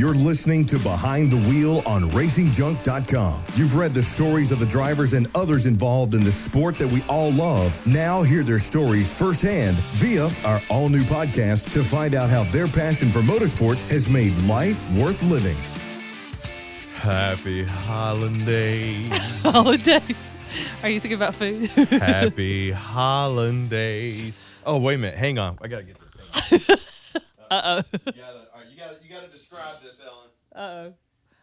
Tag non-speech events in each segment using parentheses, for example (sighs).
You're listening to Behind the Wheel on RacingJunk.com. You've read the stories of the drivers and others involved in the sport that we all love. Now hear their stories firsthand via our all new podcast to find out how their passion for motorsports has made life worth living. Happy holidays. (laughs) Holidays. Are you thinking about food? (laughs) Happy holidays. Oh, wait a minute. Hang on. I got to get this. (laughs) Uh oh. You gotta, you gotta, describe this, Ellen. Uh oh.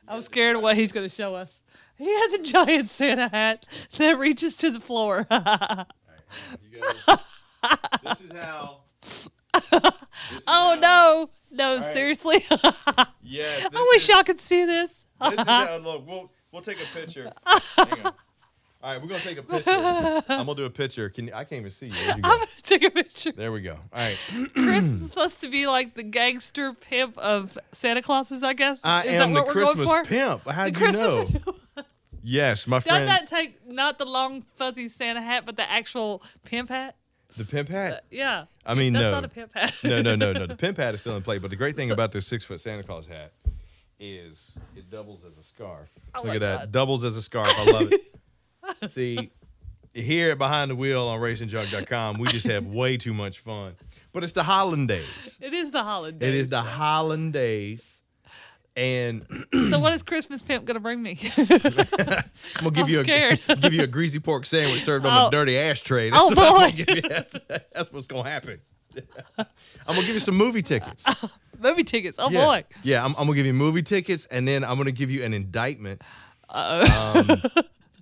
I'm scared of what he's going to show us. He has a giant Santa hat that reaches to the floor. (laughs) You gotta, this is how. this is oh how- no. No, right. seriously. (laughs) Yes. I wish is- y'all could see this. This is how. Look, we'll we'll take a picture. (laughs) All right, we're gonna take a picture. I'm gonna do a picture. Can I can't even see you. You? I'm going to take a picture. There we go. All right. (clears throat) Chris is supposed to be like the gangster pimp of Santa Clauses, I guess. I is am that the what we're going Christmas for? pimp. The How'd you Christmas know? Yes, my Doesn't that take not the long fuzzy Santa hat, but the actual pimp hat? the pimp hat. Yeah. I mean, that's no. not a pimp hat. no, no, no, no. The (laughs) pimp hat is still in play. But the great thing So- about this six foot Santa Claus hat is it doubles as a scarf. Oh Look at that. Doubles as a scarf. I love it. (laughs) See, here at Behind the Wheel on RacingJunk.com, we just have way too much fun. But it's the hollandaise. It is the holiday. It is the hollandaise. And so what is Christmas pimp gonna bring me? (laughs) I'm gonna give I'm you a (laughs) give you a greasy pork sandwich served on Oh. a dirty ashtray. That's Oh, what boy. give you. (laughs) That's, that's what's gonna happen. I'm gonna give you some movie tickets. Movie tickets. Oh yeah. boy. Yeah, I'm, I'm gonna give you movie tickets, and then I'm gonna give you an indictment. Um,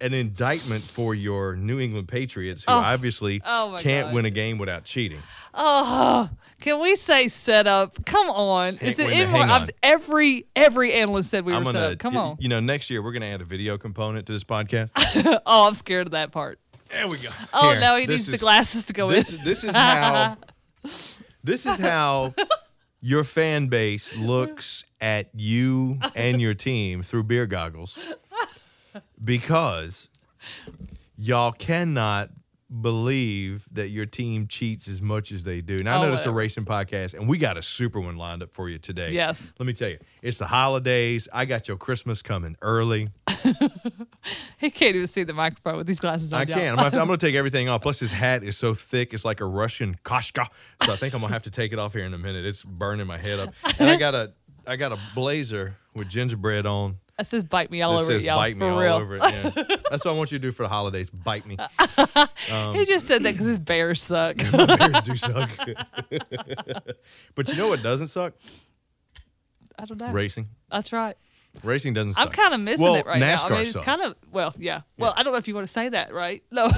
an indictment for your New England Patriots, who Oh. obviously Oh, can't God. win a game without cheating. Oh, can we say set up? Come on. Hang- Is it wait in more? on. I've- Every every analyst said we I'm were gonna, set up. Come on. You know, next year we're gonna add a video component to this podcast. (laughs) oh, I'm scared of that part. there we go. Oh Here, no, he needs the glasses to go This, in. this is how. (laughs) This is how your fan base looks at you and your team through beer goggles, because y'all cannot believe that your team cheats as much as they do. Now I Oh, know this is a racing podcast, and we got a super one lined up for you today. Yes. Let me tell you, it's the holidays. I got your Christmas coming early. (laughs) He can't even see the microphone with these glasses on. I can. I'm I'm gonna (laughs) take everything off. Plus, his hat is so thick; it's like a Russian kashka. So I think I'm gonna have to take it off here in a minute. It's burning my head up. And I got a, I got a blazer with gingerbread on. That says bite me all That over says it, y'all. "bite me" for all real. over it. Yeah. (laughs) That's what I want you to do for the holidays. Bite me. (laughs) Um, he just said that because his bears suck. (laughs) Bears do suck. but you know what doesn't suck? I don't know. Racing. That's right. Racing doesn't I'm suck. kind of missing Well, it right now. I NASCAR mean, it's sucks. kind of well, yeah. Well, I don't know if you want to say that, right? No, (laughs)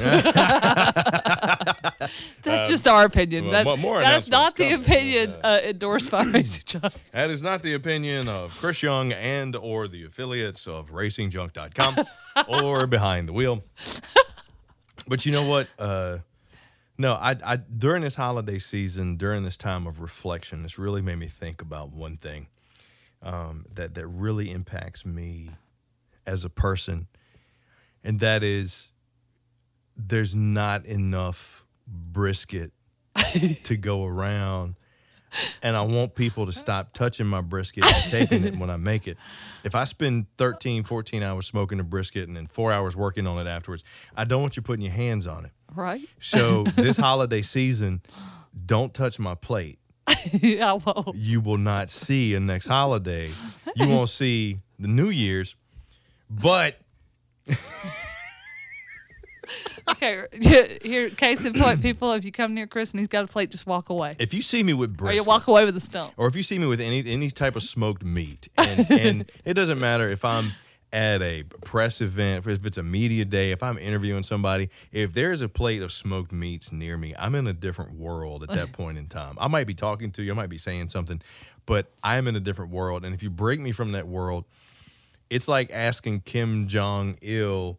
that's just our opinion. Um, well, that, more- more that is not the coming. opinion uh, endorsed by Racing Junk. (laughs) That is not the opinion of Chris Young and or the affiliates of racingjunk.com (laughs) or behind the wheel. But you know what? Uh, no, I, I during this holiday season, during this time of reflection, it's really made me think about one thing um, that that really impacts me as a person, and that is there's not enough brisket (laughs) to go around and I want people to stop touching my brisket and taking it when I make it. If I spend 13, 14 hours smoking a brisket and then four hours working on it afterwards, I don't want you putting your hands on it. Right? So (laughs) this holiday season, don't touch my plate. (laughs) yeah, well, You will not see a next holiday. You won't see the New Year's. But (laughs) okay. Here, case in point, people, if you come near Chris and he's got a plate, just walk away. if you see me with Or you walk away with a stump. or if you see me with any any type of smoked meat, and, (laughs) and it doesn't matter if I'm at a press event, if it's a media day, if I'm interviewing somebody, if there's a plate of smoked meats near me, I'm in a different world at that (laughs) point in time. I might be talking to you, I might be saying something, but I'm in a different world. And if you break me from that world, it's like asking Kim Jong Il.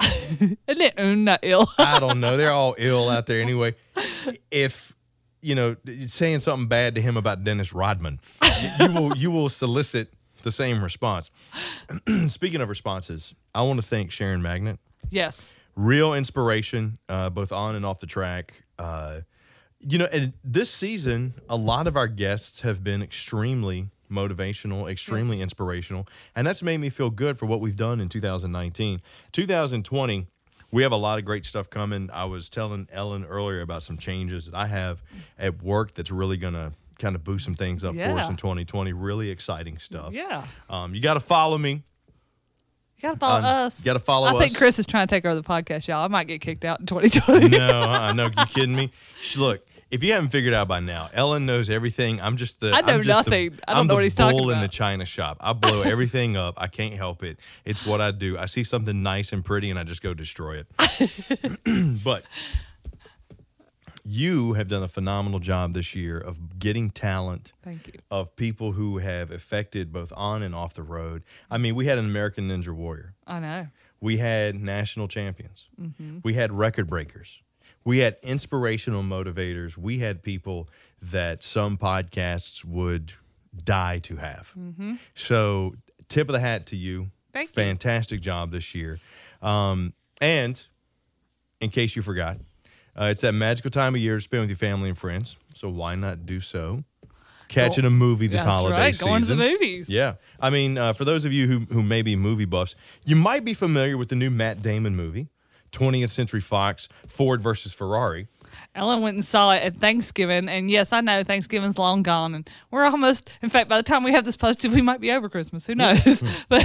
Mm, not ill? (laughs) I don't know. They're all ill out there (laughs) anyway. If you know saying something bad to him about Dennis Rodman, you, you will you will solicit the same response. (clears throat) Speaking of responses, I want to thank Sharon Magnet. yes. Real inspiration, uh, both on and off the track. Uh, you know, and this season, a lot of our guests have been extremely motivational, extremely Yes. inspirational, and that's made me feel good for what we've done in 2019. 2020, we have a lot of great stuff coming. I was telling Ellen earlier about some changes that I have at work that's really going to kind of boost some things up for us in 2020. Really exciting stuff. Yeah. Um, you got to follow me. You gotta follow Um, us. you gotta follow I think. Chris is trying to take over the podcast, y'all. I might get kicked out in 2020. no, I know. You kidding me? Look, if you haven't figured out by now, Ellen knows everything. I'm just the. I know I'm just the- nothing. I don't I'm know what he's talking bull in the china shop. I blow everything up. I can't help it. It's what I do. I see something nice and pretty, and I just go destroy it. (laughs) (clears throat) but you have done a phenomenal job this year of getting talent Thank you. of people who have affected both on and off the road. I mean, we had an American Ninja Warrior. I know. We had national champions. Mm-hmm. We had record breakers. We had inspirational motivators. We had people that some podcasts would die to have. So, tip of the hat to you. Mm-hmm. Thank you. Fantastic job this year. Um, and in case you forgot, uh, it's that magical time of year to spend with your family and friends. So, why not do so? Catching a movie this That's holiday right. season. Going to the movies. Yeah. I mean, uh, for those of you who, who may be movie buffs, you might be familiar with the new Matt Damon movie, 20th Century Fox, Ford versus Ferrari. Ellen went and saw it at Thanksgiving, and yes, I know Thanksgiving's long gone, and we're almost. In fact, by the time we have this posted, we might be over Christmas. Who knows? (laughs) but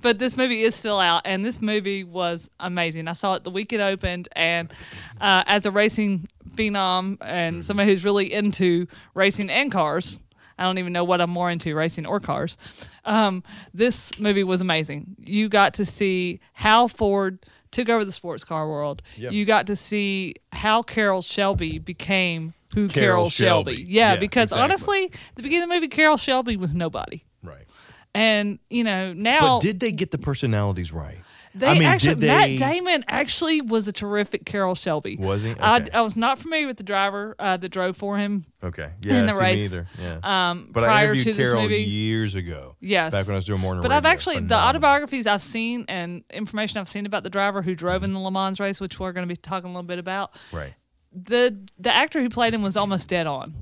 but this movie is still out, and this movie was amazing. I saw it the week it opened, and uh, as a racing phenom and somebody who's really into racing and cars. I don't even know what I'm more into, racing or cars. Um, this movie was amazing. You got to see how Ford took over the sports car world. Yep. You got to see how Carroll Shelby became who Carroll Carroll, Shelby. Shelby. Yeah, Yeah, because exactly. honestly, the beginning of the movie, Carroll Shelby was nobody. Right. And, you know, now But did they get the personalities right? They I mean, actually, they, Matt Damon actually was a terrific Carroll Shelby. Was he? I, Okay. I was not familiar with the driver uh, that drove for him. Okay. Yeah, in the race. Yeah. Um, but I prior to this Carroll movie. years ago. Yes. Back when I was doing morning But radio. I've actually the autobiographies I've seen and information I've seen about the driver who drove in the Le Mans race, which we're going to be talking a little bit about. Right. The the actor who played him was almost dead on.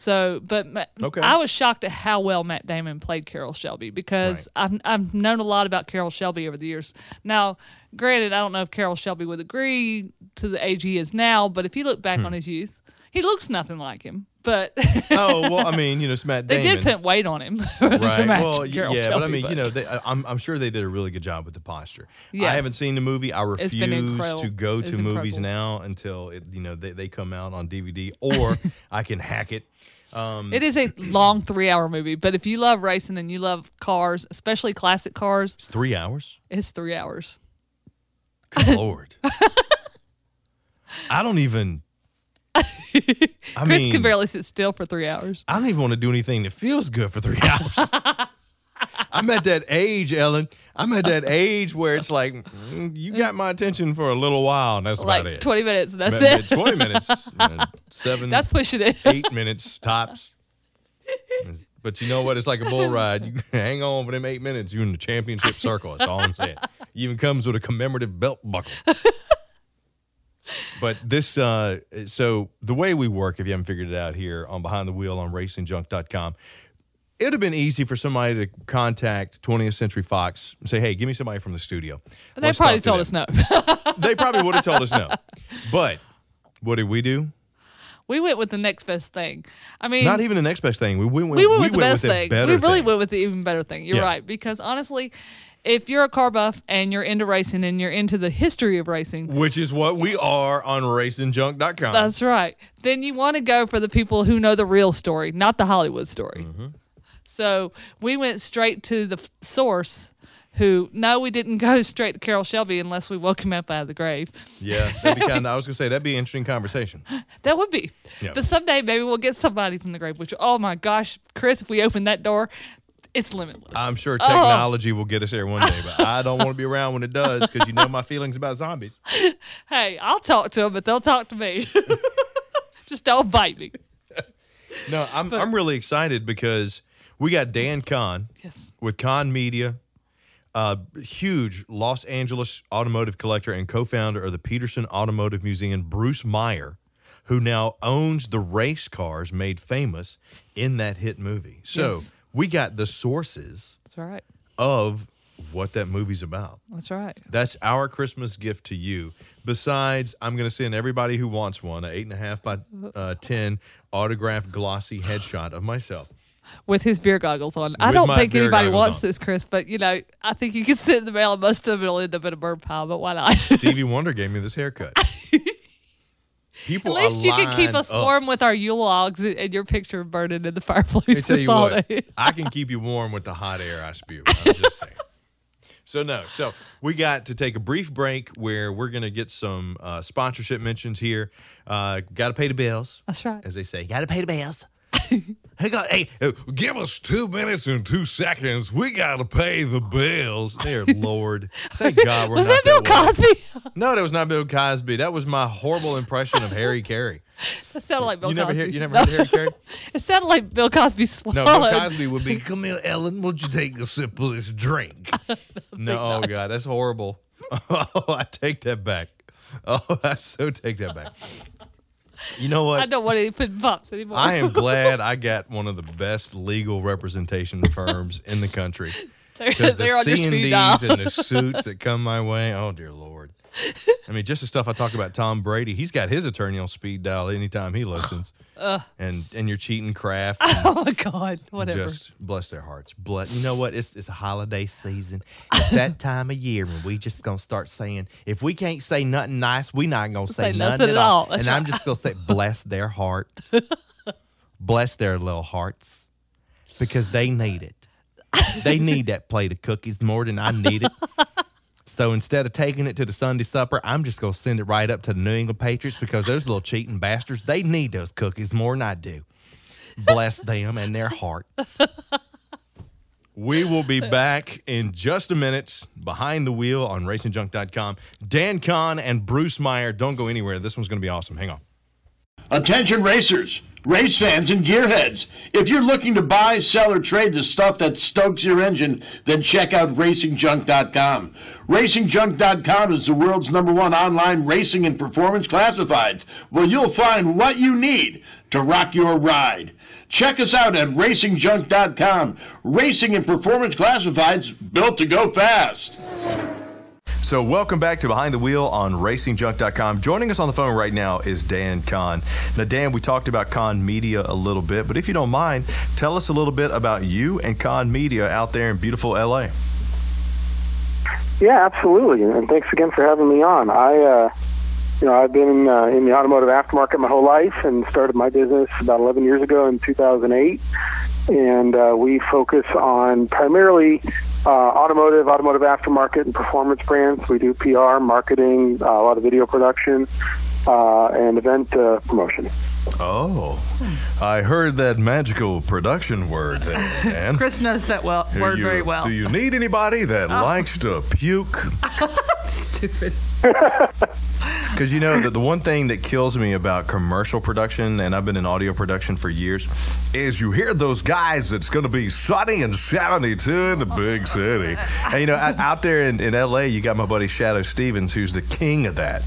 So, but Okay. I was shocked at how well Matt Damon played Carroll Shelby because I've I've known a lot about Carroll Shelby over the years. Now, granted, I don't know if Carroll Shelby would agree to the age he is now, but if you look Hmm. back on his youth, he looks nothing like him. But (laughs) oh well, I mean, you know, it's Matt they did put weight on him. (laughs) right. Well, Carroll yeah, but I Shelby, mean, you know, they, I'm, I'm sure they did a really good job with the posture. I haven't seen the movie. I refuse to go to movies now until it, you know they, they come out on DVD or (laughs) I can hack it. Um, It is a long three hour movie, but if you love racing and you love cars, especially classic cars, it's three hours. it's three hours. Good (laughs) lord. I don't even. (laughs) I Chris mean, can barely sit still for three hours. I don't even want to do anything that feels good for three (laughs) hours. I'm at that age, Ellen. I'm at that age where it's like mm, you got my attention for a little while, and that's Like about it. 20 minutes, that's it. Twenty minutes, (laughs) uh, seven, That's pushing it. eight minutes tops. But you know what? It's like a bull ride. You (laughs) hang on for them eight minutes. You're in the championship circle. That's all I'm saying. (laughs) Even comes with a commemorative belt buckle. But this, uh, so the way we work, if you haven't figured it out here on Behind the Wheel on racingjunk.com, it would have been easy for somebody to contact 20th Century Fox and say, hey, give me somebody from the studio. They Let's probably told to us no. (laughs) They probably would have told us no. But what did we do? we went with the next best thing. I mean, Not even the next best thing. We, we went, we went with the best a thing. We really thing. went with the even better thing. You're Yeah. right. Because honestly, if you're a car buff and you're into racing and you're into the history of racing, Which is what we are on racingjunk.com. That's right. Then you want to go for the people who know the real story, not the Hollywood story. Mm-hmm. So we went straight to the f- source. Who? No, we didn't go (laughs) straight to Carroll Shelby unless we woke him up out of the grave. yeah, that'd be kind of, I was going to say, that'd be an (laughs) interesting conversation. That would be. Yeah. But someday maybe we'll get somebody from the grave. Which, oh my gosh, Chris, if we open that door, it's limitless. I'm sure Oh. technology will get us there one day, but I don't want to be around when it does because you know my feelings about zombies. (laughs) hey, I'll talk to them, but they'll talk to me. Just don't bite me. No, I'm, I'm really excited because we got Dan Kahn Yes. with Kahn Media, a huge Los Angeles automotive collector and co founder of the Peterson Automotive Museum, Bruce Meyer, who now owns the race cars made famous in that hit movie. So Yes. we got the sources That's right. of what that movie's about. That's right. That's our Christmas gift to you. Besides, I'm going to send everybody who wants one, an eight and a half by uh, 10 autographed glossy headshot of myself. With his beer goggles on. I With don't think anybody wants on. this, Chris, but you know, I think you can send it in the mail and most of it will end up in a bird pile, but why not? (laughs) Stevie Wonder gave me this haircut. People At least you can keep us up. warm with our Yule logs and and your picture burning in the fireplace. Let me tell you what. I can keep you warm with the hot air I spew. I'm just saying. So no, so we got to take a brief break where we're gonna get some uh, sponsorship mentions here. Uh, got to pay the bills, That's right. as they say. Got to pay the bills. (laughs) hey, go, hey, uh, give us two minutes and two seconds. We got to pay the bills. Dear (laughs) Lord, thank God we're Was not that Bill way. Cosby? No, that was not Bill Cosby. That was my horrible impression of Harry Caray. that sounded like Bill You never Cosby. hear, you never heard Harry Caray? (laughs) It sounded like Bill Cosby No. Bill Cosby would be, come here, Ellen, won't you take a sip of this drink? (laughs) no, oh, God, that's horrible. Oh, I take that back. Oh, I so take that back. You know what? I don't want any pudding pops anymore. I am (laughs) glad I got one of the best legal representation firms in the country. (laughs) Because the they're on your C and. D's and the suits that come my way, oh dear lord! I mean, just the stuff I talk about Tom Brady. He's got his attorney on speed dial anytime he listens. (sighs) and and you're cheating craft. (laughs) oh my God, whatever. Just bless their hearts. Bless. You know what? It's it's a holiday season. It's that (laughs) time of year when we just gonna start saying if we can't say nothing nice, we not gonna say, Say nothing, nothing at at all. all. And I'm just gonna say bless their hearts. (laughs) bless their little hearts because they need it. They need that plate of cookies more than I need it. So instead of taking it to the Sunday supper, I'm just gonna send it right up to the New England Patriots because those little cheating bastards, they need those cookies more than I do. Bless them and their hearts. We will be back in just a minute behind the wheel on racingjunk.com. Dan Kahn and Bruce Meyer. Don't go anywhere. This one's going to be awesome. Hang on. Attention racers, race fans, and gearheads. If you're looking to buy, sell, or trade the stuff that stokes your engine, then check out racingjunk.com. Racingjunk.com is the world's number one online racing and performance classifieds, where you'll find what you need to rock your ride. Check us out at racingjunk.com. Racing and performance classifieds built to go fast. So, welcome back to Behind the Wheel on racingjunk.com. Joining us on the phone right now is Dan Kahn. Now, Dan, we talked about Kahn Media a little bit, but if you don't mind, tell us a little bit about you and Kahn Media out there in beautiful LA. Yeah, absolutely, and thanks again for having me on. I, uh, you know, I've been uh, in the automotive aftermarket my whole life, and started my business about 11 years ago in 2008. And uh, we focus on primarily uh, automotive, automotive aftermarket, and performance brands. We do PR, marketing, uh, a lot of video production, uh, and event uh, promotion. Oh, I heard that magical production word there. (laughs) Chris knows that well Do word you- very well. Do you need anybody that oh. likes to puke? (laughs) Stupid. (laughs) Because you know that the one thing that kills me about commercial production, and I've been in audio production for years, is you hear those guys that's going to be sunny and 72 in the big city. And you know, out, out there in, in LA, you got my buddy Shadoe Stevens, who's the king of that.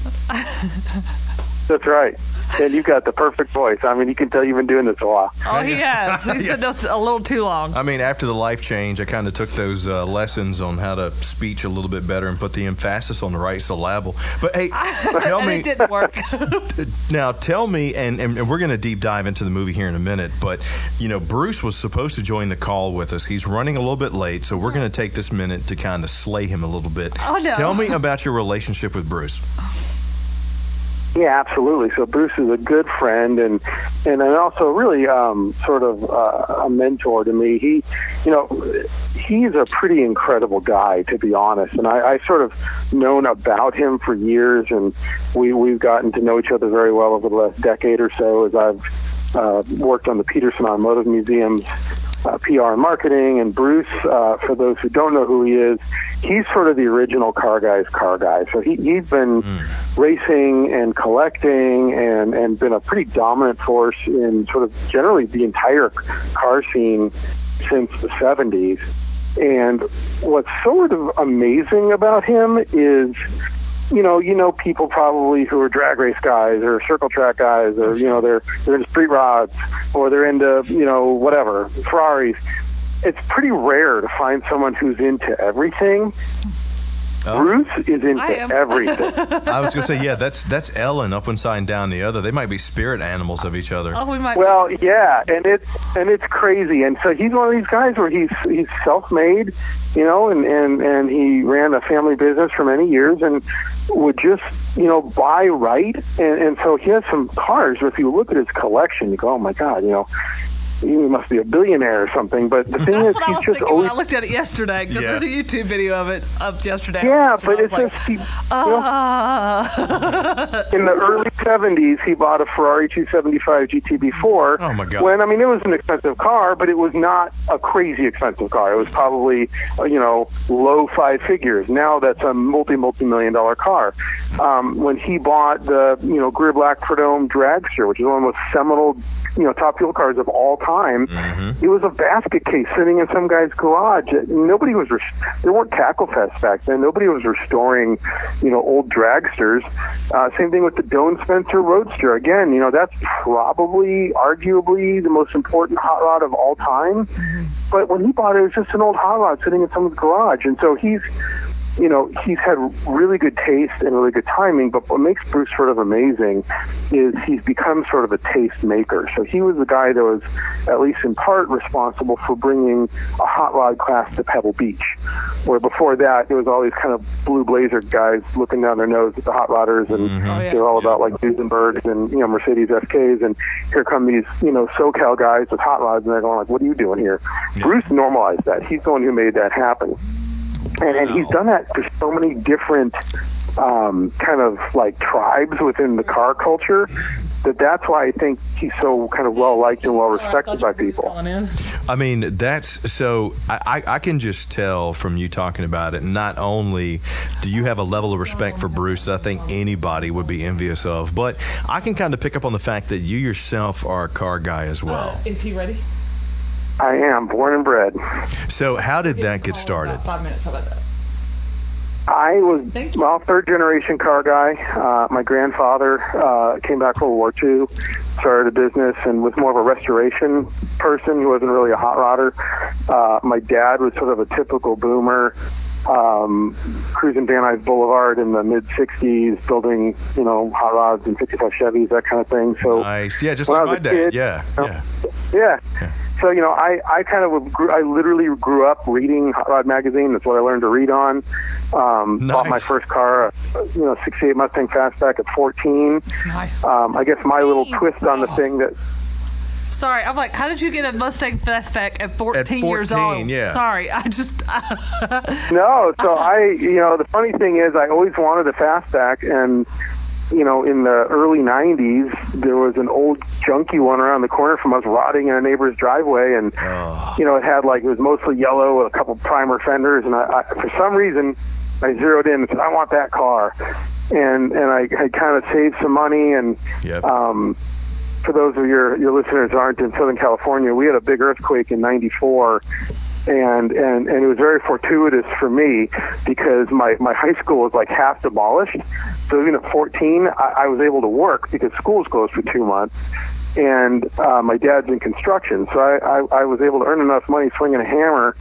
That's right. And you've got the perfect voice. I mean, you can tell you've been doing this a while. Oh, he has. He's been us a little too long. I mean, after the life change, I kind of took those uh, lessons on how to speech a little bit better and put the emphasis on the right syllable. But hey, (laughs) tell and me. it didn't work. (laughs) Now, tell me, and, and, and we're going to deep dive into the movie here in a minute, but, you know, Bruce was supposed to join the call with us. He's running a little bit late, so we're going to take this minute to kind of slay him a little bit. Oh, no. Tell me about your relationship with Bruce. Yeah, absolutely. So Bruce is a good friend and and also really um, sort of uh, a mentor to me. He, you know, he's a pretty incredible guy to be honest. And I, I sort of known about him for years, and we we've gotten to know each other very well over the last decade or so as I've uh, worked on the Peterson Automotive Museum's uh, PR and marketing. And Bruce, uh, for those who don't know who he is, he's sort of the original car guy's car guy. So he, he's been racing and collecting and, and been a pretty dominant force in sort of generally the entire car scene since the 70s. And what's sort of amazing about him is you know, you know people probably who are drag race guys or circle track guys or you know they're they're into street rods or they're into you know whatever Ferraris, it's pretty rare to find someone who's into everything. Oh. Bruce is into I everything. (laughs) I was gonna say, yeah, that's that's Ellen up one side and down the other. They might be spirit animals of each other. Oh, we might. Well, yeah, and it's and it's crazy. And so he's one of these guys where he's he's self-made, you know, and and and he ran a family business for many years and would just you know buy right. And and so he has some cars. Where if you look at his collection, you go, oh my god, you know. He must be a billionaire or something, but the thing That's is, what I he's was just always when I looked at it yesterday. Because Yeah. there's a YouTube video of it up yesterday. yeah. And But I was it's like, just he, you know, in the early 70s, he bought a Ferrari 275 GTB4. Oh, my God. When I mean, it was an expensive car, but it was not a crazy expensive car. It was probably, uh, you know, low five figures. Now that's a multi multi million dollar car. Um, when he bought the, you know, Greer Black Prudhomme Dragster, which is one of the most seminal, you know, top fuel cars of all time, it was a basket case sitting in some guy's garage. Nobody was, res- there weren't tackle fests back then. Nobody was restoring, you know, old dragsters. Uh, same thing with the Doane Spencer Roadster. Again, you know, that's probably, arguably, the most important hot rod of all time. But when he bought it, it was just an old hot rod sitting in someone's garage. And so he's, you know, he's had really good taste and really good timing, but what makes Bruce sort of amazing is he's become sort of a taste maker. So he was the guy that was, at least in part, responsible for bringing a hot rod class to Pebble Beach, where before that, there was all these kind of blue blazer guys looking down their nose at the hot rodders, and mm-hmm. Oh, yeah. they're all about like Duesenbergs and, you know, Mercedes SKs, and here come these, you know, SoCal guys with hot rods, and they're going like, what are you doing here? Bruce normalized that. He's the one who made that happen and, and he's done that for so many different um, kind of like tribes within the car culture that that's why I think he's so kind of well liked and well respected by people. I mean, that's so. I, I I can just tell from you talking about it. Not only do you have a level of respect for Bruce that I think anybody would be envious of, but I can kind of pick up on the fact that you yourself are a car guy as well. Is he ready? I am born and bred. So how did that get started? Five minutes. How about that? I was well third generation car guy. Uh, my grandfather uh, came back from World War II, started a business, and was more of a restoration person. He wasn't really a hot rodder. Uh, my dad was sort of a typical boomer. Um, cruising Van Nuys Boulevard in the mid '60s, building you know hot rods and '55 Chevys, that kind of thing. So Nice. Yeah, just When like my a dad. kid, yeah. Oh. Yeah. Yeah. So you know, I I kind of grew, I literally grew up reading Hot Rod magazine. That's what I learned to read on. Um, Bought my first car, uh, you know, '68 Mustang Fastback at 14. Nice. Um, I guess my little twist on the thing that Sorry, I'm like, how did you get a Mustang Fastback at 14, years 14, old? yeah. Sorry, I just. (laughs) no. So I, you know, the funny thing is, I always wanted a Fastback, and you know, in the early '90s, there was an old junky one around the corner from us, rotting in a neighbor's driveway, and Oh, you know, it had like it was mostly yellow with a couple primer fenders, and I, I for some reason I zeroed in and said I want that car, and and I, I kind of saved some money, and Yep. um, for those of your your listeners aren't in Southern California, we had a big earthquake in '94. And, and and it was very fortuitous for me because my, my high school was like half demolished. So even at 14, I, I was able to work because school was closed for two months and uh, my dad's in construction, so I, I, I was able to earn enough money swinging a hammer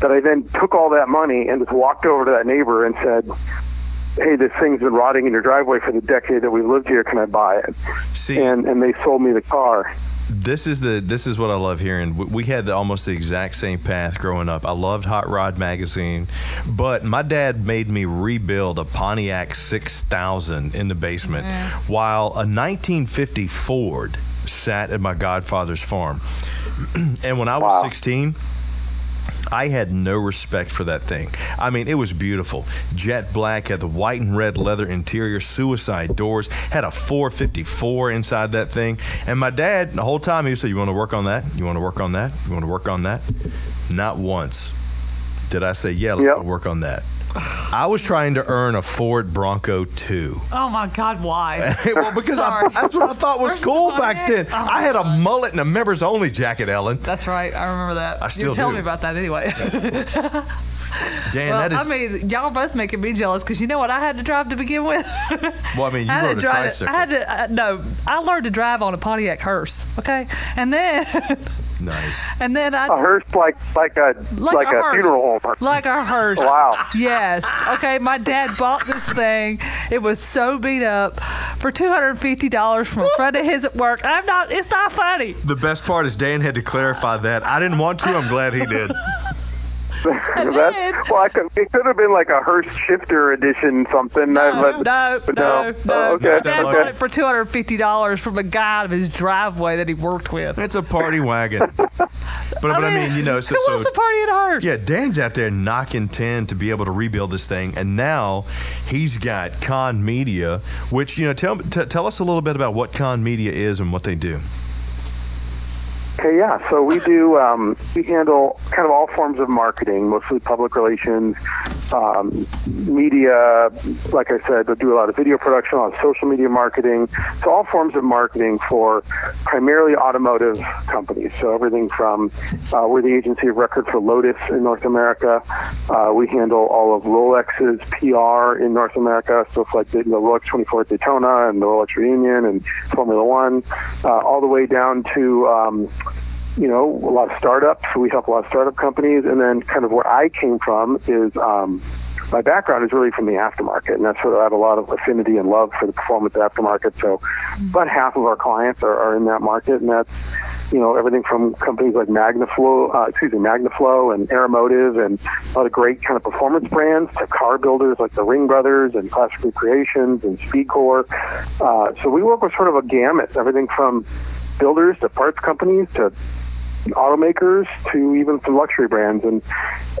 that I then took all that money and just walked over to that neighbor and said, "Hey, this thing's been rotting in your driveway for the decade that we've lived here. Can I buy it?" See, And and they sold me the car. this is the this is what I love hearing. We- We had the, almost the exact same path growing up. I loved Hot Rod magazine, but my dad made me rebuild a Pontiac 6000 in the basement, mm-hmm. while a 1950 Ford sat at my godfather's farm. (clears throat) and when I was Wow. 16. I had no respect for that thing. I mean, it was beautiful. Jet black, had the white and red leather interior, suicide doors, had a 454 inside that thing. And my dad, the whole time, he would say, You want to work on that? You want to work on that? You want to work on that? Not once did I say, Yeah, let's Yep. work on that. I was trying to earn a Ford Bronco 2. oh my God, why? (laughs) well, because I, that's what I thought was Where's cool the back then. Oh, I had a God. mullet and a members only jacket, Ellen. That's right. I remember that. I still you tell do. me about that anyway. (laughs) Dan, well, that is. I mean, y'all are both making me jealous because you know what I had to drive to begin with. (laughs) Well, I mean, you I rode to a drive. tricycle. I had to. Uh, no, I learned to drive on a Pontiac hearse. Okay, and then Nice. And then I A hearse like like a Like like, a a, hearse. funeral home. like a hearse. (laughs) Wow. Yes. Okay. My dad bought this thing. It was so beat up for two hundred and fifty dollars from a friend of his at work. I'm not. It's not funny. The best part is Dan had to clarify that. I didn't want to. I'm glad he did. (laughs) (laughs) That's, well, I could, it could have been like a hearse shifter edition something. No, but, no, but no, no. Oh, okay. My dad okay. bought it for two hundred and fifty dollars from a guy out of his driveway that he worked with. It's a party wagon. (laughs) But but I mean, you know, so, who wants so to party at a hearse? yeah, Dan's out there knocking ten to be able to rebuild this thing, and now he's got Kahn Media, which you know, tell t- tell us a little bit about what Kahn Media is and what they do. Okay, yeah. So we do um, we handle kind of all forms of marketing, mostly public relations, um, media. Like I said, we do a lot of video production, a lot of social media marketing. So all forms of marketing for primarily automotive companies. So everything from uh, we're the agency of record for Lotus in North America. Uh, we handle all of Rolex's PR in North America. It's like the, the Rolex 24 at Daytona and the Rolex Reunion and Formula One, uh, all the way down to um, you know, a lot of startups. We help a lot of startup companies. And then kind of where I came from is um, my background is really from the aftermarket. And that's where I have a lot of affinity and love for the performance aftermarket. So about half of our clients are, are in that market. And that's, you know, everything from companies like Magnaflow, uh, excuse me, Magnaflow and Aeromotive and a lot of great kind of performance brands to car builders like the Ring Brothers and Classic Recreations and SpeedKore. Uh, so we work with sort of a gamut, everything from builders to parts companies to automakers to even some luxury brands. And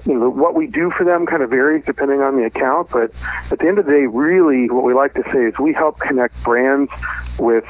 you know what we do for them kind of varies depending on the account. But at the end of the day really what we like to say is we help connect brands with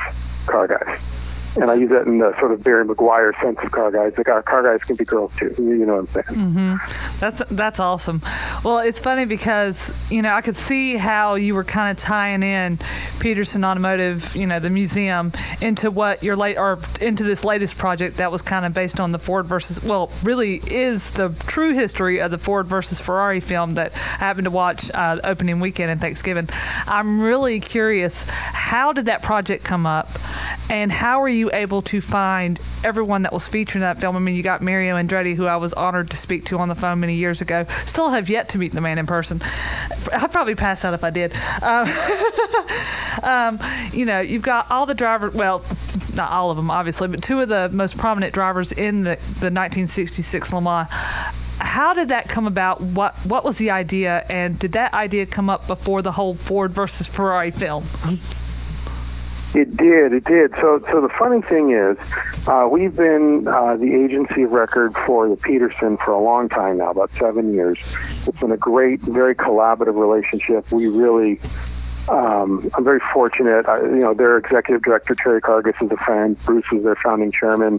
car guys and I use that in the sort of Barry McGuire sense of car guys. Like our car guys can be girls too. You know what I'm saying? That's that's awesome. Well, it's funny because you know I could see how you were kind of tying in Peterson Automotive, you know, the museum, into what your late or into this latest project that was kind of based on the Ford versus well, really is the true history of the Ford versus Ferrari film that I happened to watch uh, opening weekend and Thanksgiving. I'm really curious, how did that project come up, and how were you able to find everyone that was featured in that film? I mean, you got Mario Andretti, who I was honored to speak to on the phone many years ago. Still have yet to meet the man in person. I'd probably pass out if I did. Um, (laughs) um, you know, you've got all the drivers. Well, not all of them, obviously, but two of the most prominent drivers in the, the 1966 Le Mans. How did that come about? What what was the idea, and did that idea come up before the whole Ford versus Ferrari film? It did. It did. So, so the funny thing is, uh, we've been uh, the agency of record for the Peterson for a long time now, about seven years. It's been a great, very collaborative relationship. We really. Um, I'm very fortunate. I, you know, their executive director Terry Karges is a friend. Bruce was their founding chairman.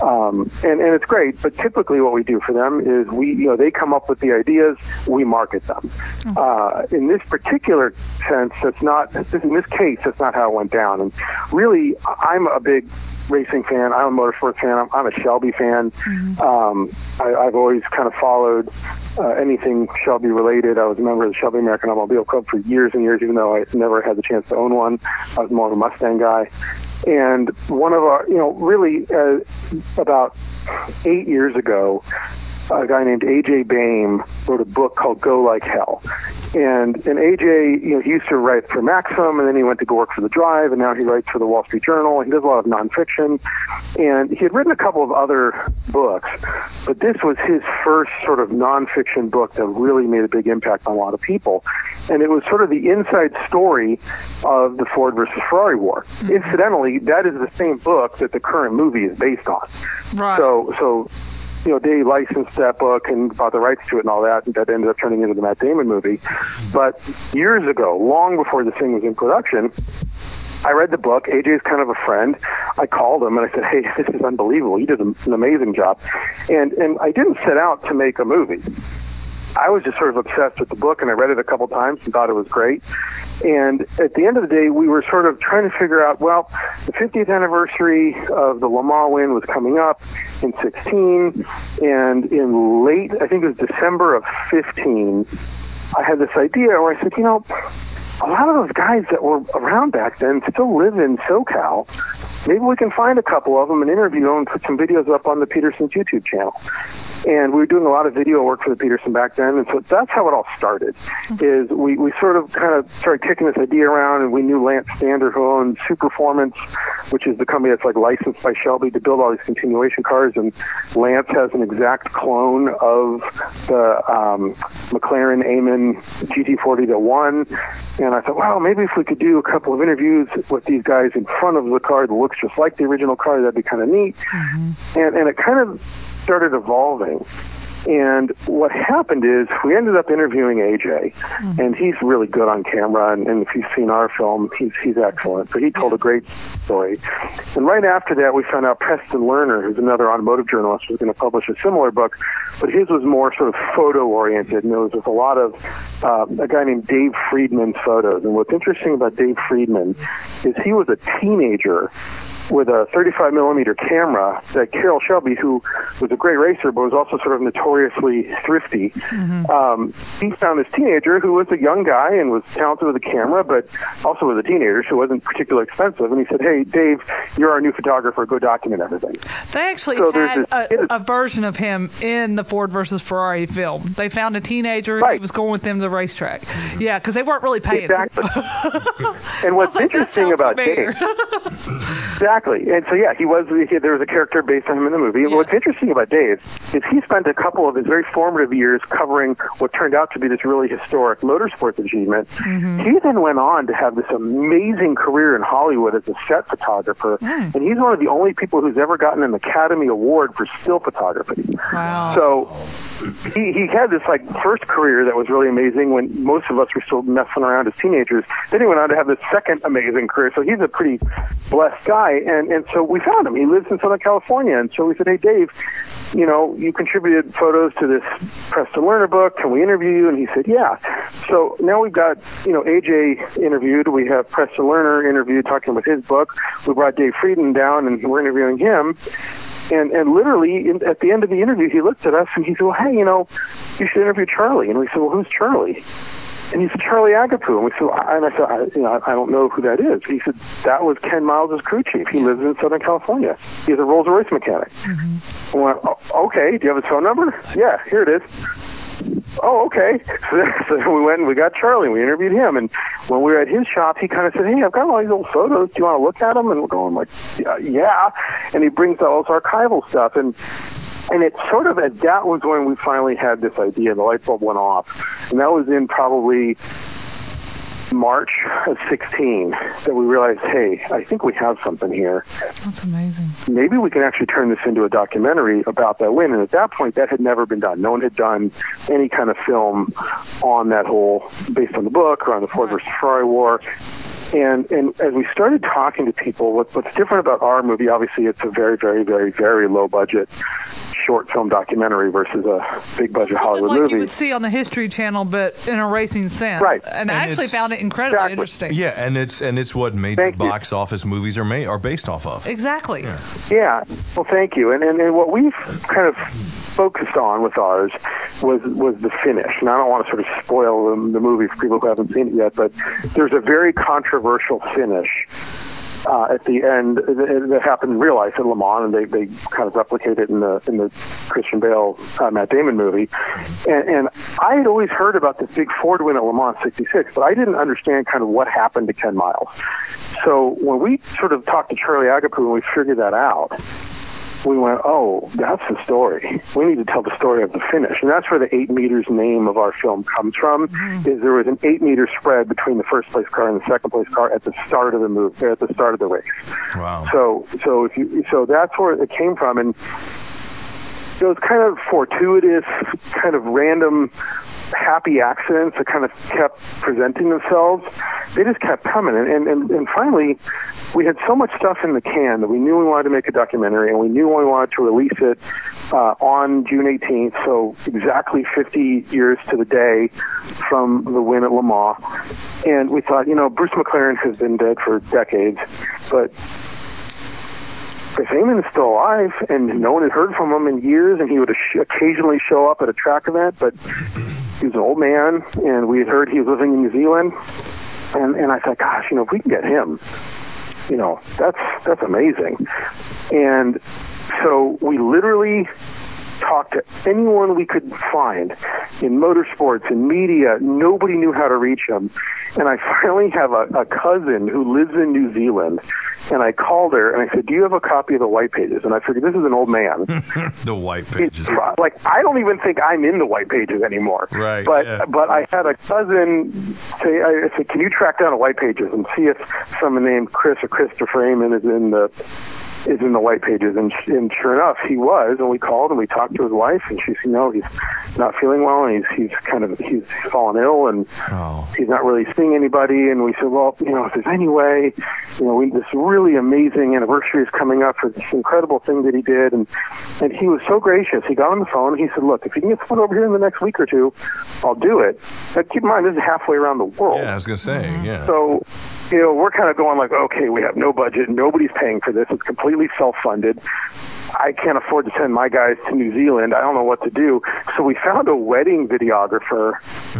Um, and, and it's great, but typically what we do for them is we, you know, they come up with the ideas, we market them. Uh, in this particular sense, that's not, in this case, that's not how it went down. And really, I'm a big racing fan. I'm a motorsports fan. I'm, I'm a Shelby fan. Um, I, I've always kind of followed uh, anything Shelby related. I was a member of the Shelby American Automobile Club for years and years, even though I never had the chance to own one. I was more of a Mustang guy. And one of our, you know, really uh, about eight years ago, a guy named AJ Baime wrote a book called Go Like Hell. And and AJ, you know, he used to write for Maxim, and then he went to go work for The Drive, and now he writes for the Wall Street Journal. He does a lot of nonfiction, and he had written a couple of other books, but this was his first sort of nonfiction book that really made a big impact on a lot of people. And it was sort of the inside story of the Ford versus Ferrari war. Mm-hmm. Incidentally, that is the same book that the current movie is based on. Right. So so you know, they licensed that book and bought the rights to it and all that, and that ended up turning into the Matt Damon movie. But years ago, long before this thing was in production, I read the book. AJ's kind of a friend. I called him and I said, "Hey, (laughs) this is unbelievable. You did an amazing job." And and I didn't set out to make a movie. I was just sort of obsessed with the book, and I read it a couple times and thought it was great. And at the end of the day, we were sort of trying to figure out, well, the 50th anniversary of the Le Mans win was coming up in 16, and in late, I think it was December of 15, I had this idea where I said, you know, a lot of those guys that were around back then still live in SoCal. Maybe we can find a couple of them and interview them and put some videos up on the Peterson's YouTube channel. And we were doing a lot of video work for the Peterson back then, and so that's how it all started. Is we, we sort of kind of started kicking this idea around, and we knew Lance Stander who owned Superformance, which is the company that's like licensed by Shelby to build all these continuation cars, and Lance has an exact clone of the um, McLaren Amon GT40 that won. And I thought, wow, maybe if we could do a couple of interviews with these guys in front of the car that looks just like the original car, that'd be kind of neat. Mm-hmm. And and it kind of started evolving. And what happened is we ended up interviewing AJ, and he's really good on camera. And, and if you've seen our film, he's he's excellent. So he told a great story. And right after that, we found out Preston Lerner, who's another automotive journalist, was going to publish a similar book, but his was more sort of photo oriented, and it was with a lot of uh, a guy named Dave Friedman's photos. And what's interesting about Dave Friedman is he was a teenager with a 35 millimeter camera that Carroll Shelby, who was a great racer but was also sort of notoriously thrifty, um, he found this teenager who was a young guy and was talented with a camera, but also was a teenager, so wasn't particularly expensive. And he said, "Hey, Dave, you're our new photographer. Go document everything." They actually So had this a, a version of him in the Ford versus Ferrari film. They found a teenager. Right. was going with them to the racetrack. Yeah, because they weren't really paying. Exactly. (laughs) and what's like, interesting about familiar. Dave, (laughs) exactly, and so yeah, he was he, there was a character based on him in the movie. And what's interesting about Dave is he spent a couple of his very formative years covering what turned out to be this really historic motorsports achievement. Mm-hmm. He then went on to have this amazing career in Hollywood as a set photographer, and he's one of the only people who's ever gotten an Academy Award for still photography. Wow. So he, he had this like first career that was really amazing when most of us were still messing around as teenagers. Then he went on to have this second amazing career. So he's a pretty blessed guy. And and so we found him. He lives in Southern California. And so we said, Hey Dave, you know, you contributed photos to this Preston Lerner book. Can we interview you? And he said, Yeah. So now we've got, you know, AJ interviewed. We have Preston Lerner interviewed talking about his book. We brought Dave Friedman down and we're interviewing him. And and literally in, at the end of the interview, he looked at us and he said, "Well, hey, you know, you should interview Charlie." And we said, "Well, who's Charlie?" And he said, "Charlie Agapiou." And we said, I- and I said, I, "You know, I, I don't know who that is." He said, "That was Ken Miles' crew chief. He lives in Southern California. He's a Rolls Royce mechanic." Mm-hmm. I went, "Oh, "Okay. Do you have his phone number?" "Yeah, here it is." oh, okay. So, (laughs) so we went and we got Charlie and we interviewed him. And when we were at his shop, he kind of said, hey, I've got all these old photos. Do you want to look at them? And we're going like, yeah. yeah. And he brings out all this archival stuff. And and it sort of, at that was when we finally had this idea. The light bulb went off. And that was in probably March of 16 that we realized, hey, I think we have something here That's amazing. maybe we can actually turn this into a documentary about that win. And at that point, that had never been done. No one had done any kind of film on that whole, based on the book or on the Ford versus Ferrari war. And and as we started talking to people, what, what's different about our movie? Obviously, it's a very, very, very, very low budget short film documentary versus a big budget Something Hollywood like movie. you would see on the History Channel, but in a racing sense. Right. And, I actually found it incredibly Exactly. interesting. Yeah, and it's and it's what major Thank you. box office movies are made are based off of. Exactly. Yeah. Well, thank you. And, and and what we've kind of focused on with ours was was the finish. And I don't want to sort of spoil the, the movie for people who haven't seen it yet, but there's a very controversial finish. Uh, at the end, that happened in real life in Le Mans, and they, they kind of replicate it in the in the Christian Bale uh, Matt Damon movie. And, and I had always heard about this big Ford win at Le Mans '66, but I didn't understand kind of what happened to Ken Miles. So when we sort of talked to Charlie Agapiou and we figured that out, we went, oh, that's the story. We need to tell the story of the finish. And that's where the eight meters name of our film comes from, mm-hmm. is there was an eight meter spread between the first place car and the second place car at the start of the move, there at the start of the race. Wow. So, so if you, so that's where it came from. And those kind of fortuitous, kind of random, happy accidents that kind of kept presenting themselves, they just kept coming. And, and, and, finally, we had so much stuff in the can that we knew we wanted to make a documentary, and we knew we wanted to release it uh, on June 18th, so exactly 50 years to the day from the win at Le Mans. And we thought, you know, Bruce McLaren has been dead for decades, but if is still alive and no one had heard from him in years, and he would occasionally show up at a track event, but he was an old man, and we had heard he was living in New Zealand, and and I thought, gosh, you know, if we can get him, you know, that's that's amazing. And so we literally talked to anyone we could find in motorsports and media. Nobody knew how to reach him. And I (laughs) finally have a, a cousin who lives in New Zealand. And I called her and I said, Do you have a copy of the white pages? And I figured this is an old man. (laughs) the white pages. pro- like I don't even think I'm in the white pages anymore. Right, But yeah. but I had a cousin say I said, Can you track down the white pages and see if someone named Chris or Christopher Freeman is in the is in the white pages. And, and sure enough he was and we called and we talked to his wife and she said no he's not feeling well and he's he's kind of he's fallen ill and Oh. he's not really seeing anybody. And we said well you know if there's any way you know we, this really amazing anniversary is coming up for this incredible thing that he did. And and he was so gracious. He got on the phone and he said look if you can get someone over here in the next week or two i'll do it. But keep in mind this is halfway around the world. Yeah, I was gonna say. Mm-hmm. Yeah. so, you know, we're kind of going like, okay, we have no budget, nobody's paying for this, it's completely self-funded. I can't afford to send my guys to New Zealand. I don't know what to do. So we found a wedding videographer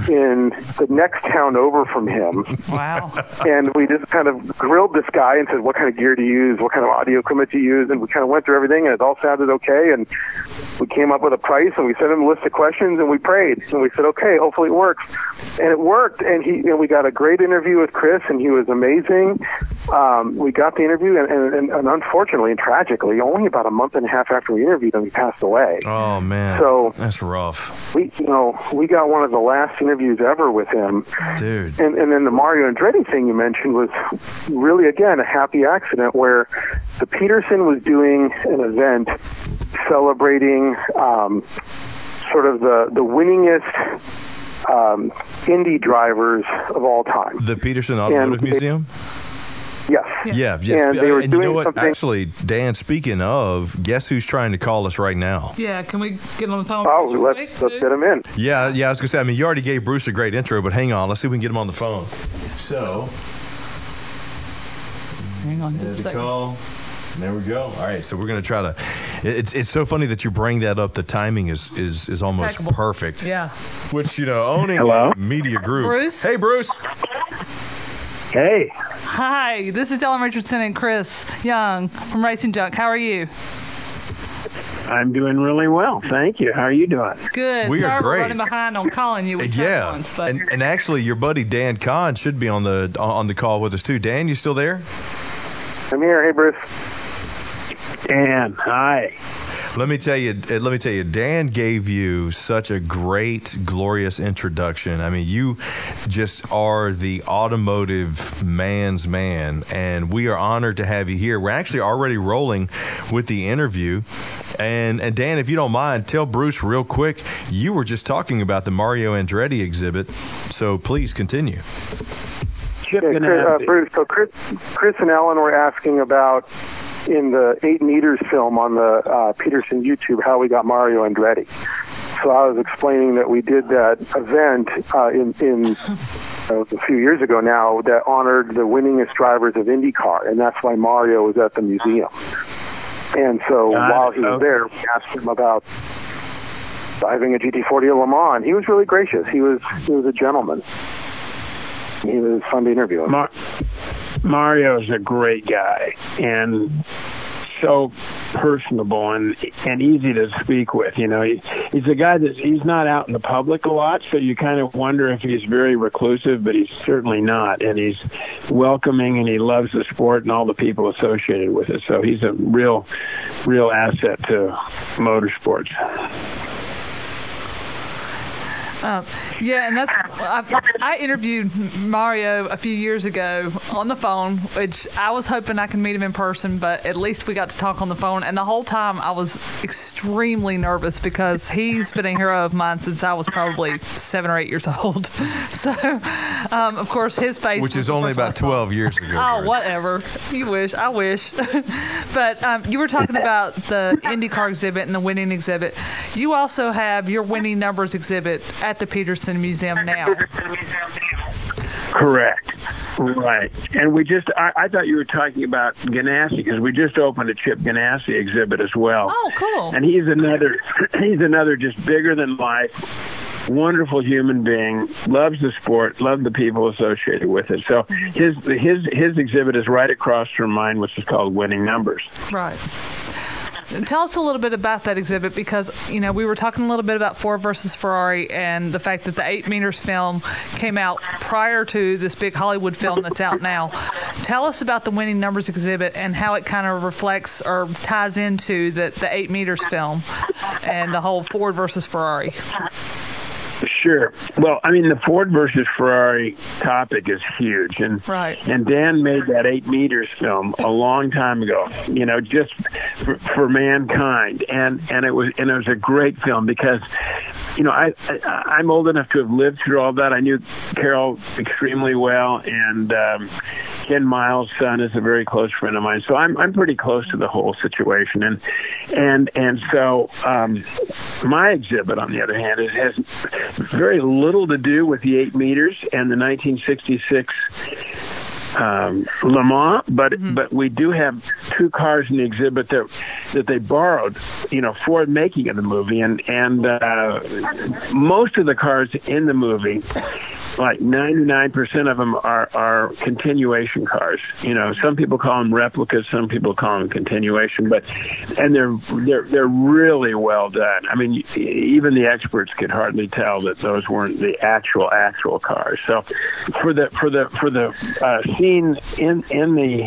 in the next town over from him, Wow. and we just kind of grilled this guy and said, what kind of gear to use, what kind of audio equipment to use, and we kind of went through everything, and it all sounded okay. And we came up with a price, and we sent him a list of questions, and we prayed, and we said, okay, hopefully it works, and it worked. And he, and we got a great interview with Chris, and he was amazing. Um, we got the interview, and, and, and, and unfortunately and tragically, only about a month and a half after we interviewed him, he passed away. oh man. So- that's rough, We, you know, we got one of the last interviews ever with him. dude. And, and then the Mario Andretti thing you mentioned was really, again, a happy accident where the Petersen was doing an event celebrating um, sort of the, the winningest um, Indy drivers of all time. The Petersen Automotive they- Museum. Yes. Yeah, yes. And they were you doing know what? something. Actually, Dan, speaking of, guess who's trying to call us right now? Yeah, can we get on the phone? Oh, let's, let's too? get him in. Yeah, yeah. I was gonna say. I mean, you already gave Bruce a great intro, but hang on. Let's see if we can get him on the phone. So, Hang on just a there's the second. call. There we go. All right, so we're gonna try to. It's it's so funny that you bring that up. The timing is is is almost Impeccable. perfect. Yeah. Which you know, owning Hello? a media group. Bruce? Hey, Bruce. Hey, Hi, this is Dylan Richardson and Chris Young from Racing Junk. How are you? I'm doing really well. Thank you. How are you doing? Good. We are great. running behind on calling you. (laughs) We tried Yeah, once, but and and actually, your buddy Dan Kahn should be on the on the call with us too. Dan, you still there? I'm here. Hey, Bruce. Dan, hi. Let me tell you. uh, Let me tell you. Dan gave you such a great, glorious introduction. I mean, you just are the automotive man's man, and we are honored to have you here. We're actually already rolling with the interview, and and Dan, if you don't mind, tell Bruce real quick. You were just talking about the Mario Andretti exhibit, so please continue. Yeah, Chris, uh, Bruce. So Chris, Chris and Ellen were asking about in the eight meters film on the uh, Petersen YouTube how we got Mario Andretti. So I was explaining that we did that event uh, in in uh, a few years ago now that honored the winningest drivers of IndyCar, and that's why Mario was at the museum. And so while he was Okay. there, we asked him about driving a GT40 at Le Mans. He was really gracious. He was he was a gentleman. He was fun to interview him. Mar- Mario's a great guy and so personable and and easy to speak with. You know, he, he's a guy that he's not out in the public a lot, so you kind of wonder if he's very reclusive, but he's certainly not. And he's welcoming and he loves the sport and all the people associated with it. So he's a real, real asset to motorsports. Um, yeah, and that's I, I interviewed Mario a few years ago on the phone, which I was hoping I could meet him in person, but at least we got to talk on the phone. And the whole time I was extremely nervous because he's been a hero of mine since I was probably seven or eight years old. (laughs) So, um, of course, his face, Which is only first one I about 12 years ago. Oh, Bruce. whatever. You wish. I wish. (laughs) but um, you were talking about the IndyCar exhibit and the winning exhibit. You also have your winning numbers exhibit at the Petersen Museum now. Correct. Right. And we just, I, I thought you were talking about Ganassi because we just opened a Chip Ganassi exhibit as well. Oh, cool. And he's another, (clears throat) he's another just bigger than life, wonderful human being, loves the sport, loves the people associated with it. So his his his exhibit is right across from mine, which is called Winning Numbers. Right. Tell us a little bit about that exhibit because you know we were talking a little bit about Ford versus Ferrari and the fact that the eight meters film came out prior to this big Hollywood film that's out now. Tell us about the winning numbers exhibit and how it kind of reflects or ties into the the eight meters film and the whole Ford versus Ferrari. Sure. Well, I mean, the Ford versus Ferrari topic is huge, and Right. and Dan made that eight meters film a long time ago. You know, just for, for mankind, and and it was and it was a great film because, you know, I, I I'm old enough to have lived through all that. I knew Carroll extremely well, and um, Ken Miles' son is a very close friend of mine, so I'm I'm pretty close to the whole situation, and and and so um, my exhibit, on the other hand, it has very little to do with the eight meters and the 1966 um, Le Mans, but but we do have two cars in the exhibit that that they borrowed, you know, for making of the movie, and and uh, most of the cars in the movie. Like 99% of them are, are continuation cars. You know, some people call them replicas, some people call them continuation, but and they're they're they're really well done. I mean, even the experts could hardly tell that those weren't the actual actual cars. So, for the for the for the uh, scene in in the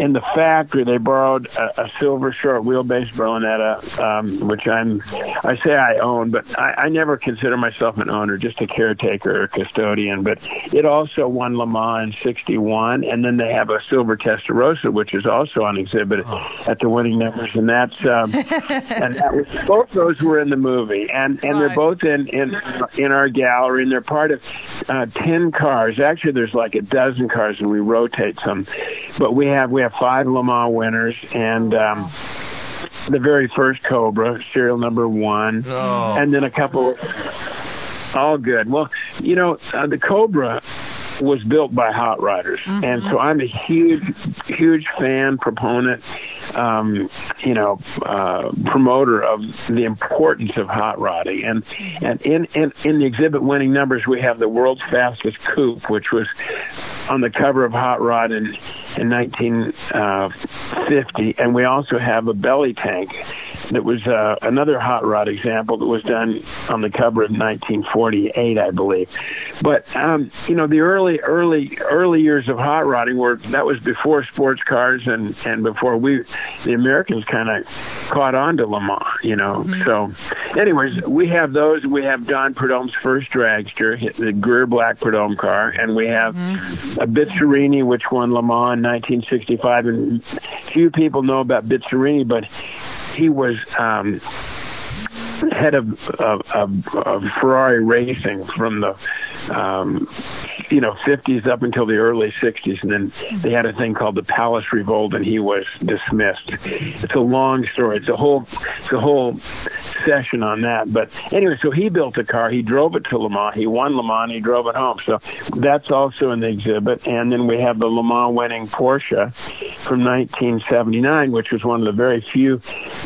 in the factory, they borrowed a, a silver short wheelbase Berlinetta, um, which I'm I say I own, but I, I never consider myself an owner, just a caretaker or custodian. But it also won Le Mans in '61, and then they have a silver Testarossa, which is also on exhibit at the winning numbers, and that's um, (laughs) and that was, both those were in the movie, and and they're both in in in our gallery, and they're part of uh, ten cars. Actually, there's like a dozen cars, and we rotate some, but we have we have five Le Mans winners, and um, the very first Cobra, serial number one, Oh. and then a couple. All good. Well, you know, uh, the Cobra was built by hot rodders, and so I'm a huge, huge fan, proponent, um, you know, uh, promoter of the importance of hot rodding. And and in, in in the exhibit winning numbers, we have the world's fastest coupe, which was on the cover of Hot Rod in in 1950, and we also have a belly tank that was uh, another hot rod example that was done on the cover of 1948, I believe. But um, you know, the early, early, early years of hot rodding were that was before sports cars and and before we, the Americans, kind of caught on to Le Mans. You know, so anyways, we have those. We have Don Prudhomme's first dragster, the Greer Black Prudhomme car, and we have a Bizzarini, which won Le Mans in 1965. And few people know about Bizzarini, but he was um, head of, of, of, of Ferrari racing from the um, you know 50s up until the early 60s, and then they had a thing called the Palace Revolt, and he was dismissed. It's a long story. It's a whole it's a whole session on that. But anyway, so he built a car. He drove it to Le Mans. He won Le Mans. He drove it home. So that's also in the exhibit. And then we have the Le Mans winning Porsche from 1979, which was one of the very few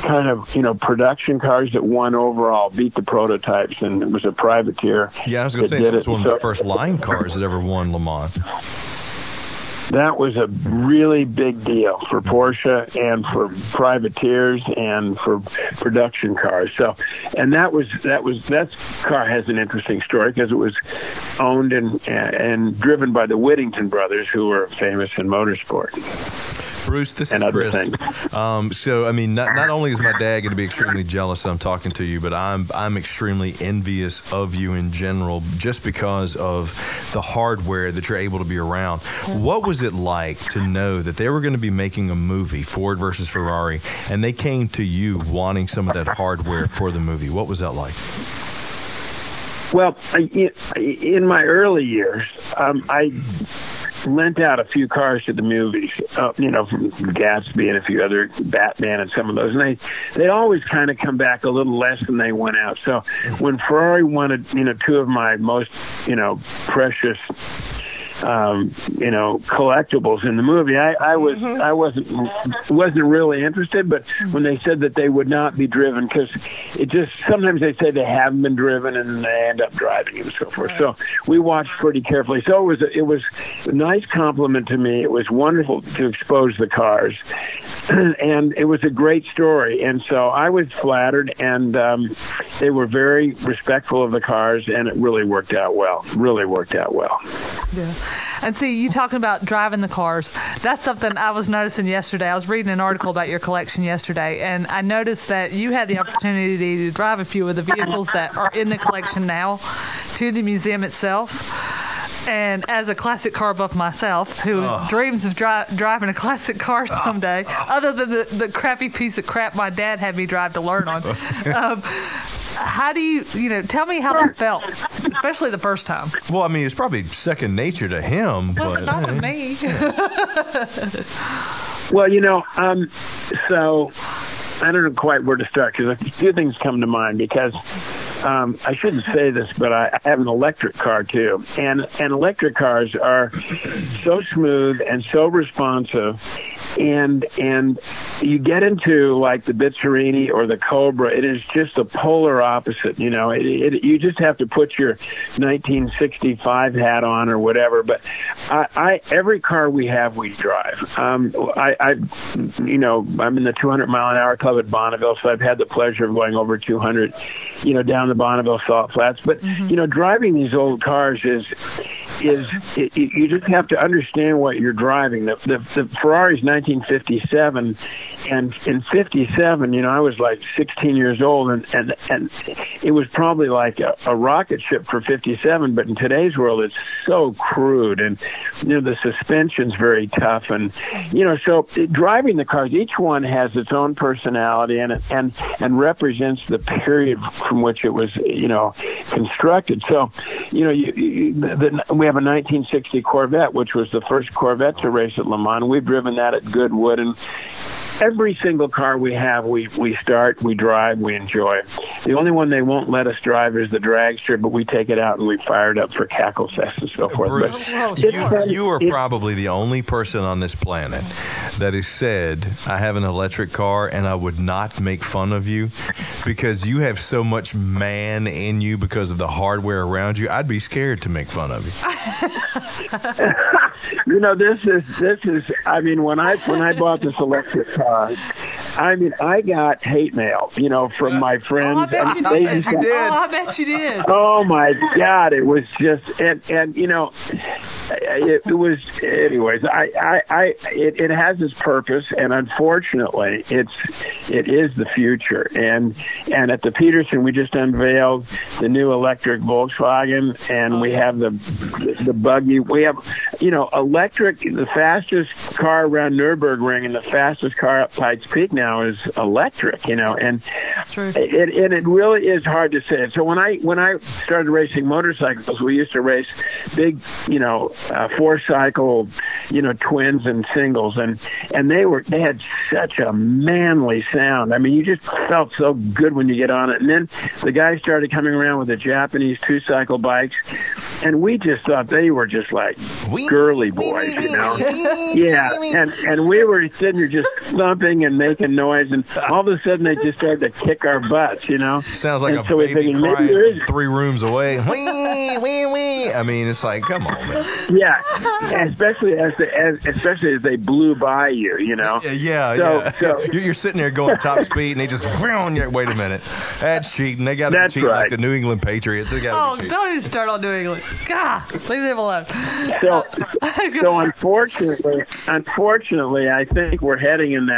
kind of you know production cars that won overall, beat the prototypes, and it was a privateer. Yeah, I was going to say that was one of the first line cars that ever won Le Mans. that was a really big deal for Porsche and for privateers and for production cars. So, and that was that was that car has an interesting story because it was owned and and driven by the Whittington brothers, who were famous in motorsport. Bruce, this And is other Chris. Um, so, I mean, not, not only is my dad going to be extremely jealous that I'm talking to you, but I'm I'm extremely envious of you in general, just because of the hardware that you're able to be around. What was it like to know that they were going to be making a movie, Ford versus Ferrari, and they came to you wanting some of that hardware for the movie? What was that like? Well, I- in my early years, um, I lent out a few cars to the movies, uh, you know, from Gatsby and a few other Batman and some of those, and they they always kind of come back a little less than they went out. So when Ferrari wanted, you know, two of my most, you know, precious um, you know, collectibles in the movie. I, I was I wasn't wasn't really interested, but when they said that they would not be driven, because it just sometimes they say they haven't been driven and they end up driving and so forth. So we watched pretty carefully. So it was a, it was a nice compliment to me. It was wonderful to expose the cars, (clears throat) and it was a great story. And so I was flattered, and um, they were very respectful of the cars, and it really worked out well. Really worked out well. Yeah. And see, you talking about driving the cars, that's something I was noticing yesterday. I was reading an article about your collection yesterday, and I noticed that you had the opportunity to drive a few of the vehicles that are in the collection now to the museum itself. And as a classic car buff myself, who dreams of dri- driving a classic car someday, other than the, the crappy piece of crap my dad had me drive to learn on, (laughs) um, how do you, you know, tell me how that felt, especially the first time. Well, I mean, it's probably second nature to him, but Not with me. (laughs) Well, you know, um, so I don't know quite where to start because a few things come to mind because um, I shouldn't say this, but I, I have an electric car too, and and electric cars are so smooth and so responsive, and and you get into like the Bizzarini or the Cobra, it is just the polar opposite. You know, it, it you just have to put your 1965 hat on or whatever. But I, I every car we have we drive. Um, I, I, you know, I'm in the 200 mile an hour club at Bonneville, so I've had the pleasure of going over 200, you know, down the Bonneville Salt Flats. But you know, driving these old cars is is it, you just have to understand what you're driving. The, the, the Ferrari's 1957, and in 57, you know, I was like 16 years old, and and and it was probably like a, a rocket ship for 57. But in today's world, it's so crude, and you know, the suspension's very tough, and you know, so driving the cars, each one has its own personality, and and and represents the period from which it was, you know, constructed. So, you know, you, you, the, we have a 1960 Corvette, which was the first Corvette to race at Le Mans. We've driven that at Goodwood, and every single car we have, we we start, we drive, we enjoy. The only one they won't let us drive is the dragster, but we take it out and we fire it up for cackle fest and so forth. Bruce, but you, it's- you are it- probably the only person on this planet that has said, I have an electric car and I would not make fun of you because you have so much man in you because of the hardware around you. I'd be scared to make fun of you. (laughs) you know this is this is i mean when i when i bought this electric car i mean i got hate mail you know from uh, my friends Oh, I bet you and they did. just got- Oh, I bet you did. Oh my God! It was just and and you know, it, it was anyways. I I, I it, it has its purpose, and unfortunately, it's it is the future. And and at the Petersen, we just unveiled the new electric Volkswagen, and we have the the buggy. We have you know electric. The fastest car around Nurburgring and the fastest car up Pikes Peak now is electric. You know, and That's true. it, and it really is hard to say. So when I when I started racing motorcycles, we used to race big, you know, uh, four cycle, you know, twins and singles, and and they were they had such a manly sound. I mean, you just felt so good when you get on it. And then the guys started coming around with the Japanese two cycle bikes, and we just thought they were just like girly boys, you know. (laughs) Yeah, and and we were sitting there just thumping and making noise, and all of a sudden they just started to kick our butts, you know. Sounds like And a so baby thinking, crying there from is- three rooms away. (laughs) Wee, wee, wee. I mean, it's like, come on, man. Yeah, especially as, the, as especially as they blew by you, you know. Yeah, yeah. So- yeah. so- (laughs) you're, you're sitting there going top (laughs) speed, and they just on you. Wait a minute, that's cheating. They got to That's cheat like the New England Patriots. They got Oh, don't even start on New England. God, leave them alone. So, so unfortunately, unfortunately, I think we're heading in that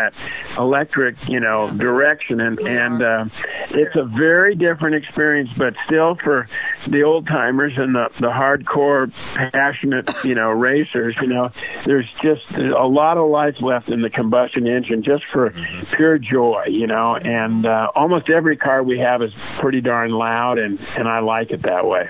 electric, you know, direction, and and uh, it's a very different experience, but still for the old timers and the the hardcore, passionate, you know, racers, you know, there's just a lot of life left in the combustion engine, just for pure joy, you know, and uh, almost every car we have is pretty darn loud, and and I like it that way.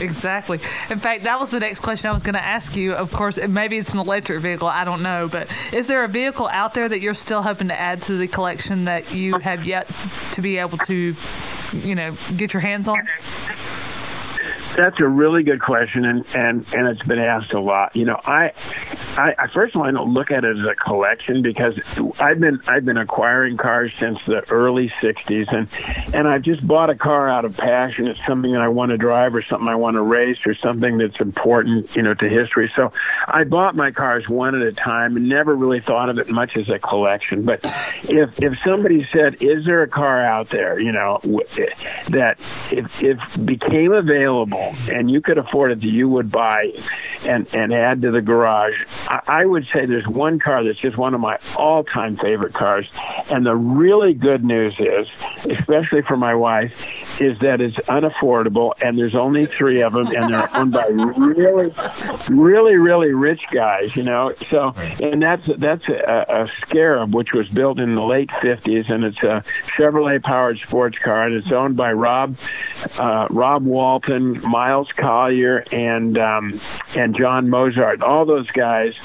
Exactly. In fact, that was the next question I was going to ask you. Of course, maybe it's an electric vehicle. I don't know. But is there a vehicle out there that you're still hoping to add to the collection that you have yet to be able to, you know, get your hands on? That's a really good question, and, and, and it's been asked a lot. You know, I, I, I first of all, I don't look at it as a collection because I've been I've been acquiring cars since the early '60s, and and I've just bought a car out of passion. It's something that I want to drive, or something I want to race, or something that's important, you know, to history. So I bought my cars one at a time, and never really thought of it much as a collection. But if if somebody said, "Is there a car out there?" you know, that if if became available and you could afford it, that you would buy and and add to the garage. I, I would say there's one car that's just one of my all-time favorite cars, and the really good news is, especially for my wife, is that it's unaffordable and there's only three of them and they're owned by really, really, really rich guys. You know, so and that's that's a, a Scarab which was built in the late 50s and it's a Chevrolet powered sports car and it's owned by Rob uh, Rob Walton, Miles Collier, and um, and John Mozart. All those guys.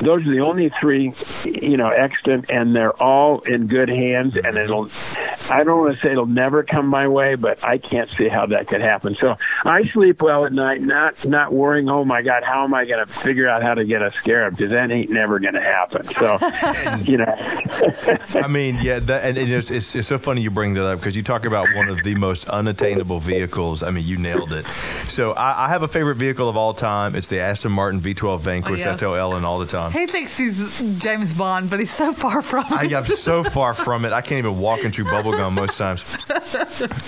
Those are the only three, you know, extant, and they're all in good hands. And it'll, I don't want to say it'll never come my way, but I can't see how that could happen. So I sleep well at night, not not worrying. Oh my God, how am I going to figure out how to get a scarab? Because that ain't never going to happen. So, (laughs) you know. (laughs) I mean, yeah, that, and, and it's, it's, it's so funny you bring that up because you talk about one of the most unattainable vehicles. I mean, you nailed it. So I, I have a favorite vehicle of all time. It's the Aston Martin V12 Vanquish. Oh, yes. I tell Dylan all the time. He thinks he's James Bond, but he's so far from it. I am so far from it. I can't even walk and chew bubblegum most times.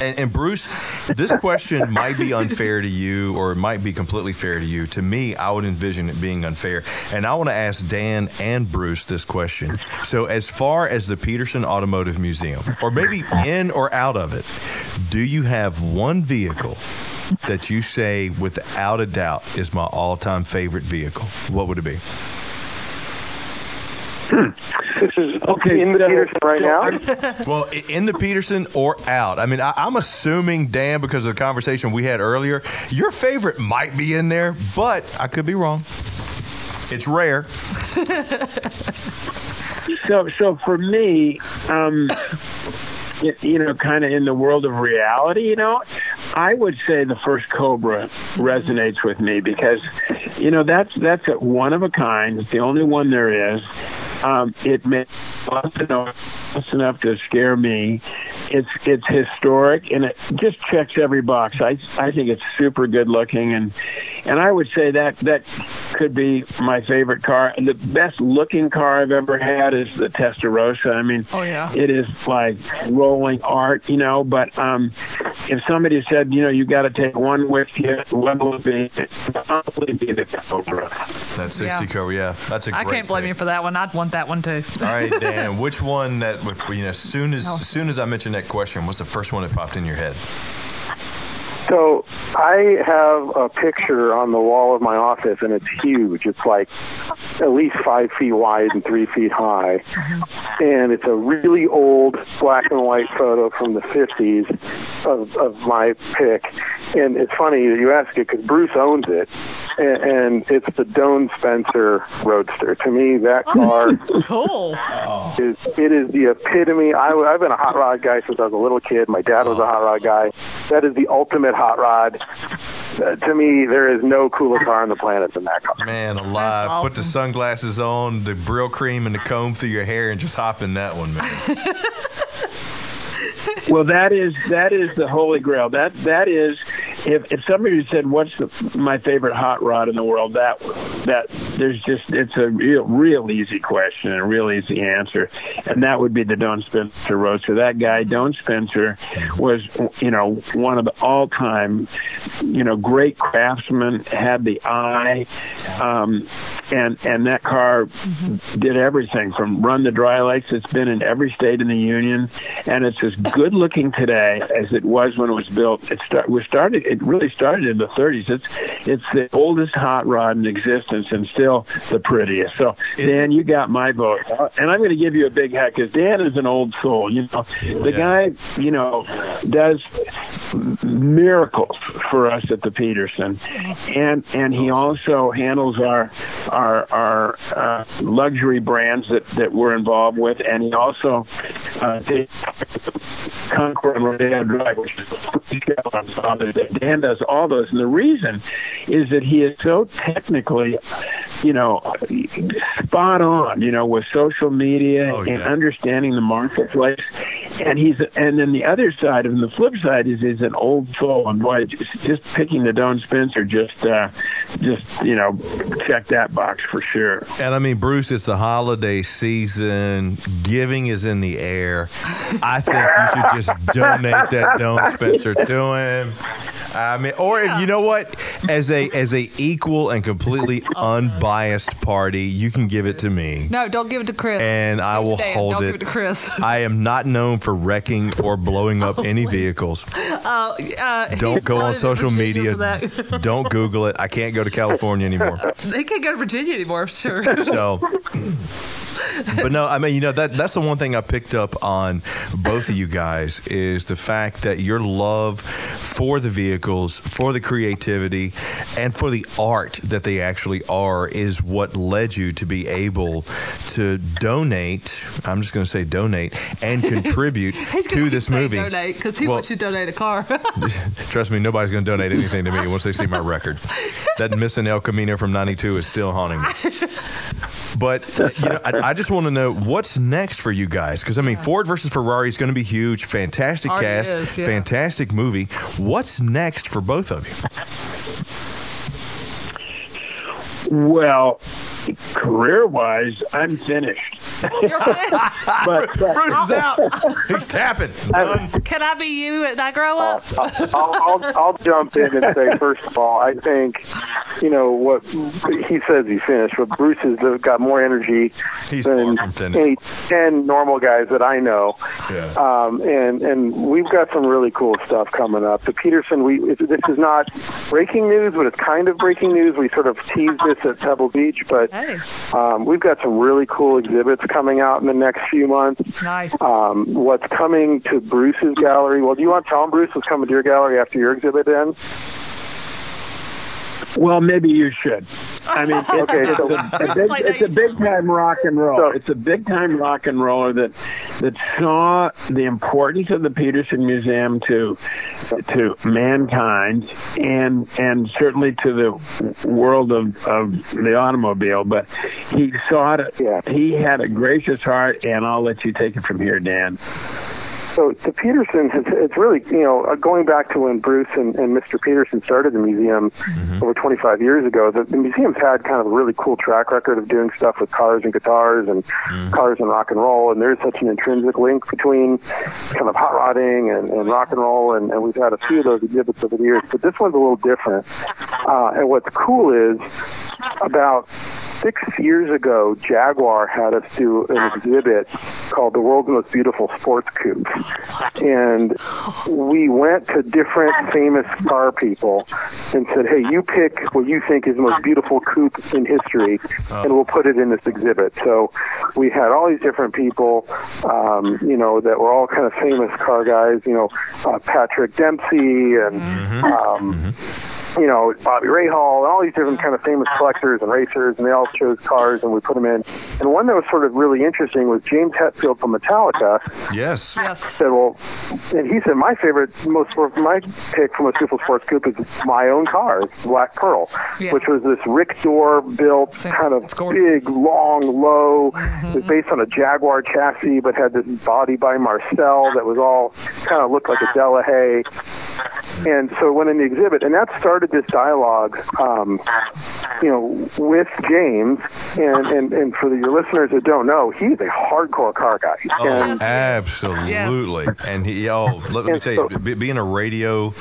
And, and Bruce, this question might be unfair to you or it might be completely fair to you. To me, I would envision it being unfair. And I want to ask Dan and Bruce this question. So, as far as the Petersen Automotive Museum, or maybe in or out of it, do you have one vehicle that you say without a doubt is my all time favorite vehicle? What would it be? This is Okay, in the so- Petersen right now. (laughs) Well, in the Petersen or out. I mean, I, I'm assuming Dan, because of the conversation we had earlier, your favorite might be in there, but I could be wrong. It's rare. (laughs) so so for me um y- you know kind of in the world of reality you know i would say the first cobra resonates with me because you know that's that's a one of a kind. It's the only one there is. Um it made just enough, just enough to scare me it's it's historic and it just checks every box i i think it's super good looking and and i would say that that could be my favorite car and the best looking car i've ever had is the testarossa i mean Oh, yeah. it is like rolling art you know but um if somebody said you know you got to take one with you what would be it would probably be the cobra That 60 Yeah. Cobra, yeah. That's a I great can't blame pick. you for that one. I'd want that one too. All right, Dan, (laughs) which one that, you know, as soon as, as soon as I mentioned that question, what's the first one that popped in your head? So I have a picture on the wall of my office, and it's huge. It's like at least five feet wide and three feet high, mm-hmm. and it's a really old black and white photo from the 50s of, of my pick. And it's funny that you ask it because Bruce owns it, and, and it's the Doane Spencer Roadster. To me, that oh, car (laughs) cool. Oh. is it is the epitome. I, I've been a hot rod guy since I was a little kid. My dad was a hot rod guy. That is the ultimate hot rod. Uh, to me, there is no cooler car on the planet than that car. Man alive. That's Put the sunglasses on, the Brylcreem, and the comb through your hair, and just hop in that one, man. (laughs) well that is that is the holy grail that that is if if somebody said what's the, my favorite hot rod in the world? That that there's just it's a real real easy question and a real easy answer. And that would be the Don Spencer Roadster that guy Don Spencer was you know one of the all time you know great craftsmen had the eye um and and that car did everything from run the dry lakes it's been in every state in the union. And it's as good looking today as it was when it was built. It start was started it really started in the 30s it's it's the oldest hot rod in existence and still the prettiest. So, Is Dan, you got my vote, and I'm going to give you a big hat because Dan is an old soul. You know, the Yeah. guy, you know, does miracles for us at the Petersen, and and he also handles our our our uh, luxury brands that that we're involved with, and he also uh, Concours and Rodeo Drive, which is on Father's Day. Dan does all those, and the reason is that he is so technically, you know, spot on, you know, with social media Oh, and understanding the marketplace. And he's, and then the other side of him, the flip side is, is an old soul, and boy, just, just picking the Don Spencer, just, uh, just you know, check that box for sure. And I mean, Bruce, it's the holiday season. Giving is in the air. I think you should just donate that Don Spencer to him. I mean, or if you know what, as a as a equal and completely (laughs) unbiased party, you can give it to me, No, don't give it to Chris. and I will Dan, hold don't it. give it to Chris. (laughs) I am not known for wrecking or blowing up (laughs) any vehicles. Uh, uh, Don't go on social media. Don't Google it. I can't go to California anymore. They can't go to Virginia anymore, sure. So, but no, I mean, you know that that's the one thing I picked up on both of you guys is the fact that your love for the vehicles, for the creativity, and for the art that they actually are is what led you to be able to donate. I'm just going to say donate and (laughs) contribute to this movie. donate because he Well- wants you to donate a car. (laughs) Trust me, nobody's going to donate anything to me once they see my record. That missing El Camino from '92 is still haunting me. But you know, I, I just want to know what's next for you guys because I mean, Ford versus Ferrari is going to be huge. Fantastic cast, is, yeah. fantastic movie. What's next for both of you? (laughs) Well, career wise, I'm finished. You're right. (laughs) But, but Bruce is out. (laughs) He's tapping. Can I be you and I grow up? I'll, I'll, I'll jump in and say, first of all, I think, you know, what he says he's finished, but Bruce has got more energy He's than far any 10 normal guys that I know. Yeah. Um, and, and we've got some really cool stuff coming up. The Petersen, we this is not breaking news, but it's kind of breaking news. We sort of teased this at Pebble Beach, but Hey, um, we've got some really cool exhibits coming out in the next few months. nice. Um, what's coming to Bruce's gallery? Well, do you want to tell him Bruce what's coming to your gallery after your exhibit ends? Well, maybe you should. I mean, it's, Okay, so- a, a big, it's a big time rock and roll. So- it's a big time rock and roller that that saw the importance of the Petersen Museum to to mankind and and certainly to the world of, of the automobile. But he saw it. Yeah. He had a gracious heart, and I'll let you take it from here, Dan. So the Petersen has it's really you know uh, going back to when Bruce and, and Mr. Petersen started the museum over 25 years ago. The, the museum's had kind of a really cool track record of doing stuff with cars and guitars and cars and rock and roll. And there's such an intrinsic link between kind of hot rodding and, and rock and roll. And, and we've had a few of those exhibits over the years, but this one's a little different. Uh, and what's cool is about six years ago, Jaguar had us do an exhibit called The World's Most Beautiful Sports Coupe. And we went to different famous car people and said, hey, you pick what you think is the most beautiful coupe in history, and we'll put it in this exhibit. So we had all these different people, um, you know, that were all kind of famous car guys, you know, uh, Patrick Dempsey and. Um, you know, Bobby Rahal and all these different kind of famous uh-huh. collectors and racers, and they all chose cars, and we put them in. And one that was sort of really interesting was James Hetfield from Metallica Yes. yes. said, "Well," and he said, "My favorite, most my pick for most beautiful sports coupe is my own car, Black Pearl, Yeah. which was this Rick Dore built Same. kind of big, long, low. It was based on a Jaguar chassis, but had this body by Marcel that was all kind of looked like a Delahaye." And so it went in the exhibit, and that started this dialogue, um, you know, with James. And, and, and for the, your listeners that don't know, he's a hardcore car guy. Oh, and, absolutely. And he, oh, let me And tell you, so- be- being a radio,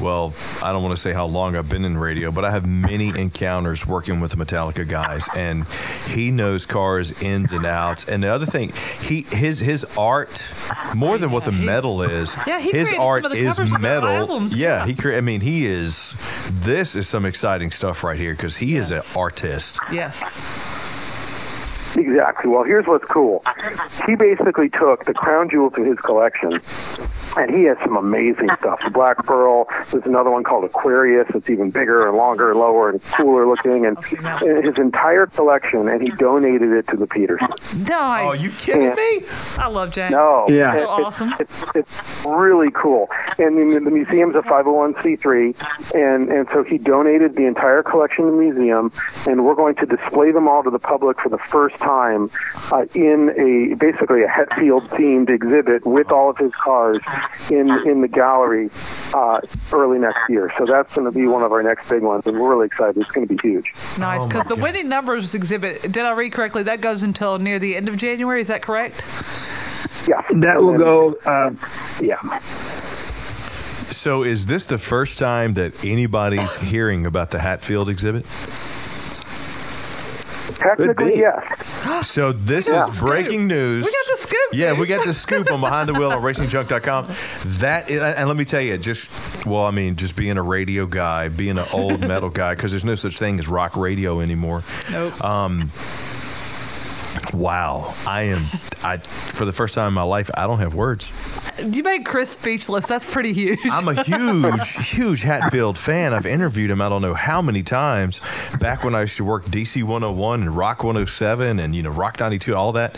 well, I don't want to say how long I've been in radio, but I have many encounters working with the Metallica guys, and he knows cars ins and outs. And the other thing, he his his art more than what the metal is. Yeah, he his created some art of the is covers of their metal. Albums, yeah, he. Cre- I mean, he is. This is some exciting stuff right here because he he is an artist. Yes. Exactly. Well, here's what's cool. He basically took the crown jewels of his collection, and he has some amazing stuff. The Black Pearl. There's another one called Aquarius. It's even bigger and longer and lower and cooler looking. And, and his entire collection, and he donated it to the Petersen. Nice. Oh, you kidding me? I love James. No. Yeah. So It- it's- awesome. It's, it's really cool. And the, the museum's a 501c3, and, and so he donated the entire collection to the museum, and we're going to display them all to the public for the first time uh, in a basically a Hetfield themed exhibit with all of his cars in in the gallery uh, early next year. So that's going to be one of our next big ones, and we're really excited. It's going to be huge. Nice, Oh, because my the winning numbers exhibit, did I read correctly? That goes until near the end of January. Is that correct? Yeah. That will go. Uh, yeah. So is this the first time that anybody's hearing about the Hetfield exhibit? Technically, yes. So this Yeah. is breaking news. We got the scoop. Yeah, we got the scoop on behind the wheel on racingjunk.com. That is, and let me tell you, just well, I mean, just being a radio guy, being an old (laughs) metal guy, because there's no such thing as rock radio anymore. Nope. Um, wow, I am. I for the first time in my life, I don't have words. you made Chris speechless. That's pretty huge. I'm a huge, (laughs) huge Hetfield fan. I've interviewed him I don't know how many times. Back when I used to work DC 101 and Rock 107 and you know Rock 92, all that.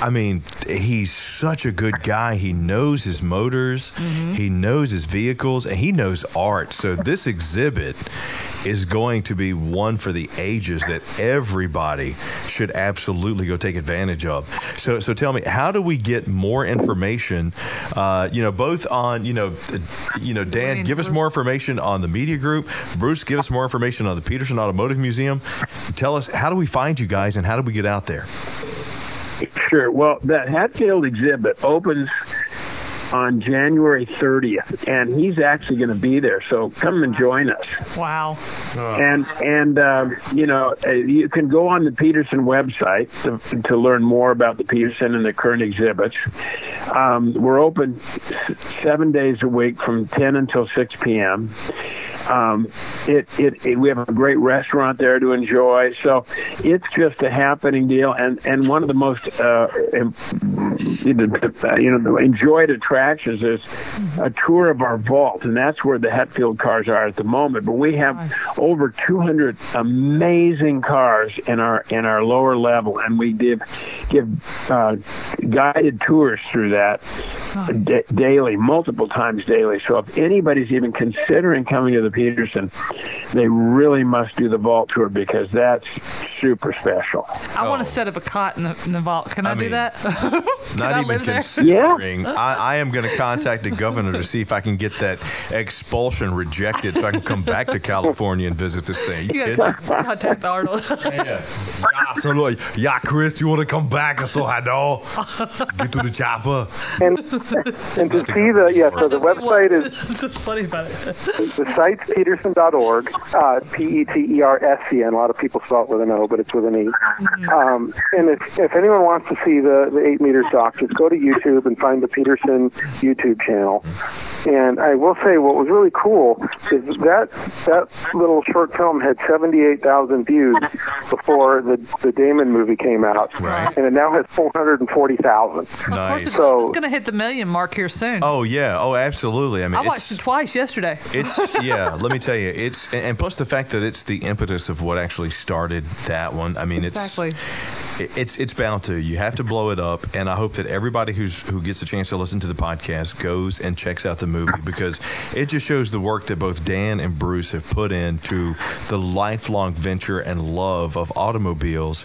I mean, he's such a good guy. He knows his motors, mm-hmm. he knows his vehicles, and he knows art. So this exhibit is going to be one for the ages that everybody should absolutely go take advantage of. So, so tell me, how do we get more information? Uh, you know, both on you know, you know, Dan, give us more information on the media group. Bruce, give us more information on the Petersen Automotive Museum. Tell us how do we find you guys and how do we get out there? Sure. Well, that Hetfield exhibit opens on January 30th, and he's actually going to be there. So come and join us. wow. And and um, you know uh, you can go on the Petersen website to, to learn more about the Petersen and the current exhibits. Um, we're open seven days a week from 10 until 6 p.m. Um, it, it, it we have a great restaurant there to enjoy. So it's just a happening deal, and and one of the most uh, im- you know, you know enjoyed attractions is a tour of our vault, and that's where the Hetfield cars are at the moment. But we have over 200 amazing cars in our in our lower level, and we give give uh, guided tours through that da- daily, multiple times daily. So if anybody's even considering coming to the Petersen, they really must do the vault tour because that's super special. I want Oh. to set up a cot in the, in the vault. Can I, I do mean, that? (laughs) Not I even live there? considering. I, I am going to contact the governor to see if I can get that expulsion rejected so I can come back to California and visit this thing. You You kidding? gotta contact Arnold. Yeah. Yeah, so look, yeah, Chris, you want to come back? I saw hot dog. Get to the chopper. And and to see the yeah, so the website is (laughs) It's just funny about it. the site's petersen.org, uh, P-E-T-E-R-S-E-N. A lot of people spell it with an O, but it's with an E. Um, and if, if anyone wants to see the, the 8 Meters doc, just go to YouTube and find the Petersen YouTube channel. And I will say what was really cool is that that little short film had 78,000 views before the, the Damon movie came out. Right. And it now has 440,000. Of course, it's, So- it's going to hit the million mark here soon. Oh yeah. Oh, absolutely. I mean, I watched it's, it twice yesterday. It's (laughs) yeah. let me tell you, it's and plus the fact that it's the impetus of what actually started that one. I mean, it's Exactly. it- it's it's bound to. You have to blow it up, and I hope that everybody who's who gets a chance to listen to the podcast goes and checks out the movie because it just shows the work that both Dan and Bruce have put into the lifelong venture and love of automobiles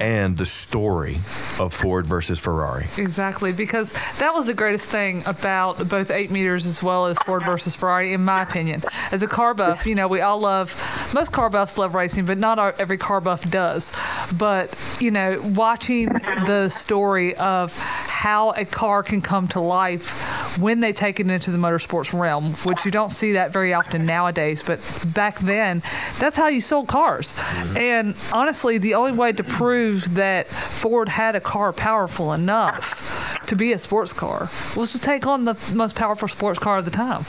and the story of Ford versus Ferrari. Exactly, because that was the greatest thing about both 8 meters as well as Ford versus Ferrari, in my opinion. As a car buff, you know, we all love, most car buffs love racing, but not our, every car buff does. But, you know, watching the story of how a car can come to life when they take it into the motorsports realm, which you don't see that very often nowadays, but back then, that's how you sold cars. And honestly, the only way to prove that Ford had a car powerful enough to be a sports car was to take on the most powerful sports car of the time.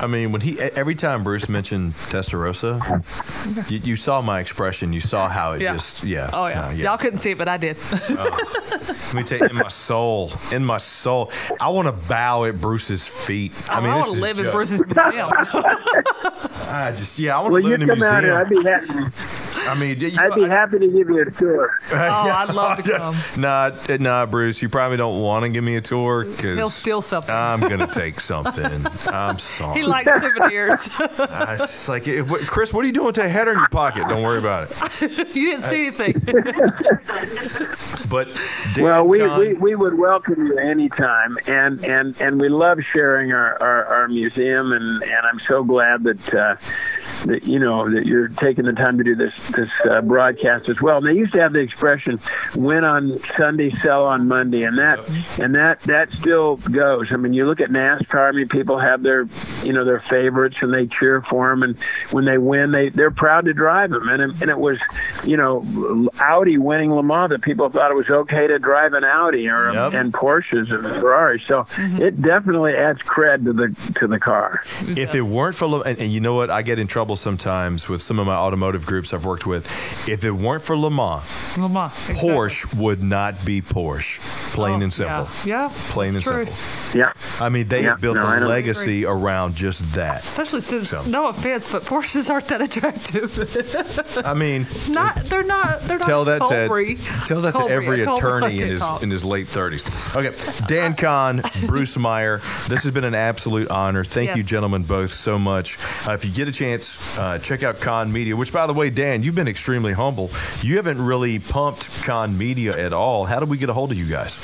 I mean, when he every time Bruce mentioned Testarossa, you, you saw my expression. You saw how it Yeah. just yeah. Oh yeah. uh, y'all couldn't see it, but I did. Let me tell you, in my soul, in my soul, I want to bow at Bruce's feet. I mean, I want to is live in just- Bruce's museum. (laughs) I just yeah, I want Well, to you live in a come out here. museum. I'd be happy. I mean, you, I'd be happy to give you a tour. (laughs) Oh, I'd love to (laughs) come. Nah, nah, Bruce, you probably don't want to give me a tour because He'll steal something. I'm gonna (laughs) take something. I'm sorry. he likes souvenirs. I was just like, what- Chris, what are you doing with that header in your pocket? Don't worry about it. you didn't see anything. But Dan Well, we, John- we, we would welcome you anytime, and, and, and we love sharing our, our, our museum, and, and I'm so glad that uh, that you know that you're taking the time to do this this uh, broadcast as well. And they used to have the expression "win on Sunday, sell on Monday," and that and that that still goes. I mean, you look at NASCAR. I mean, people have their you know their favorites, and they cheer for them, and when they win, they they're proud to drive them. And it, and it was you know Audi winning Le Mans that people thought it was okay to drive an Audi or Yep. and Porsches and Ferraris. So it definitely adds cred to the to the car. if it weren't for Le- and, and you know what i get in trouble sometimes with some of my automotive groups i've worked with if it weren't for le mans Lamar, exactly. porsche would not be porsche plain Oh, and simple Yeah, yeah plain and true. simple Yeah. i mean they Yeah, built no, I a know. legacy around just that Especially since, So. no offense, but Porsches aren't that attractive. (laughs) i mean not, they're not. They're not. Tell that Colbury. to tell that Colbury, to every attorney in his talk. in his late 30s. Okay, Dan Kahn, Bruce Meyer. This has been an absolute honor. Thank you, gentlemen, both so much. Uh, if you get a chance, uh, check out Kahn Media. Which, by the way, Dan, you've been extremely humble. You haven't really pumped Kahn Media at all. How do we get a hold of you guys?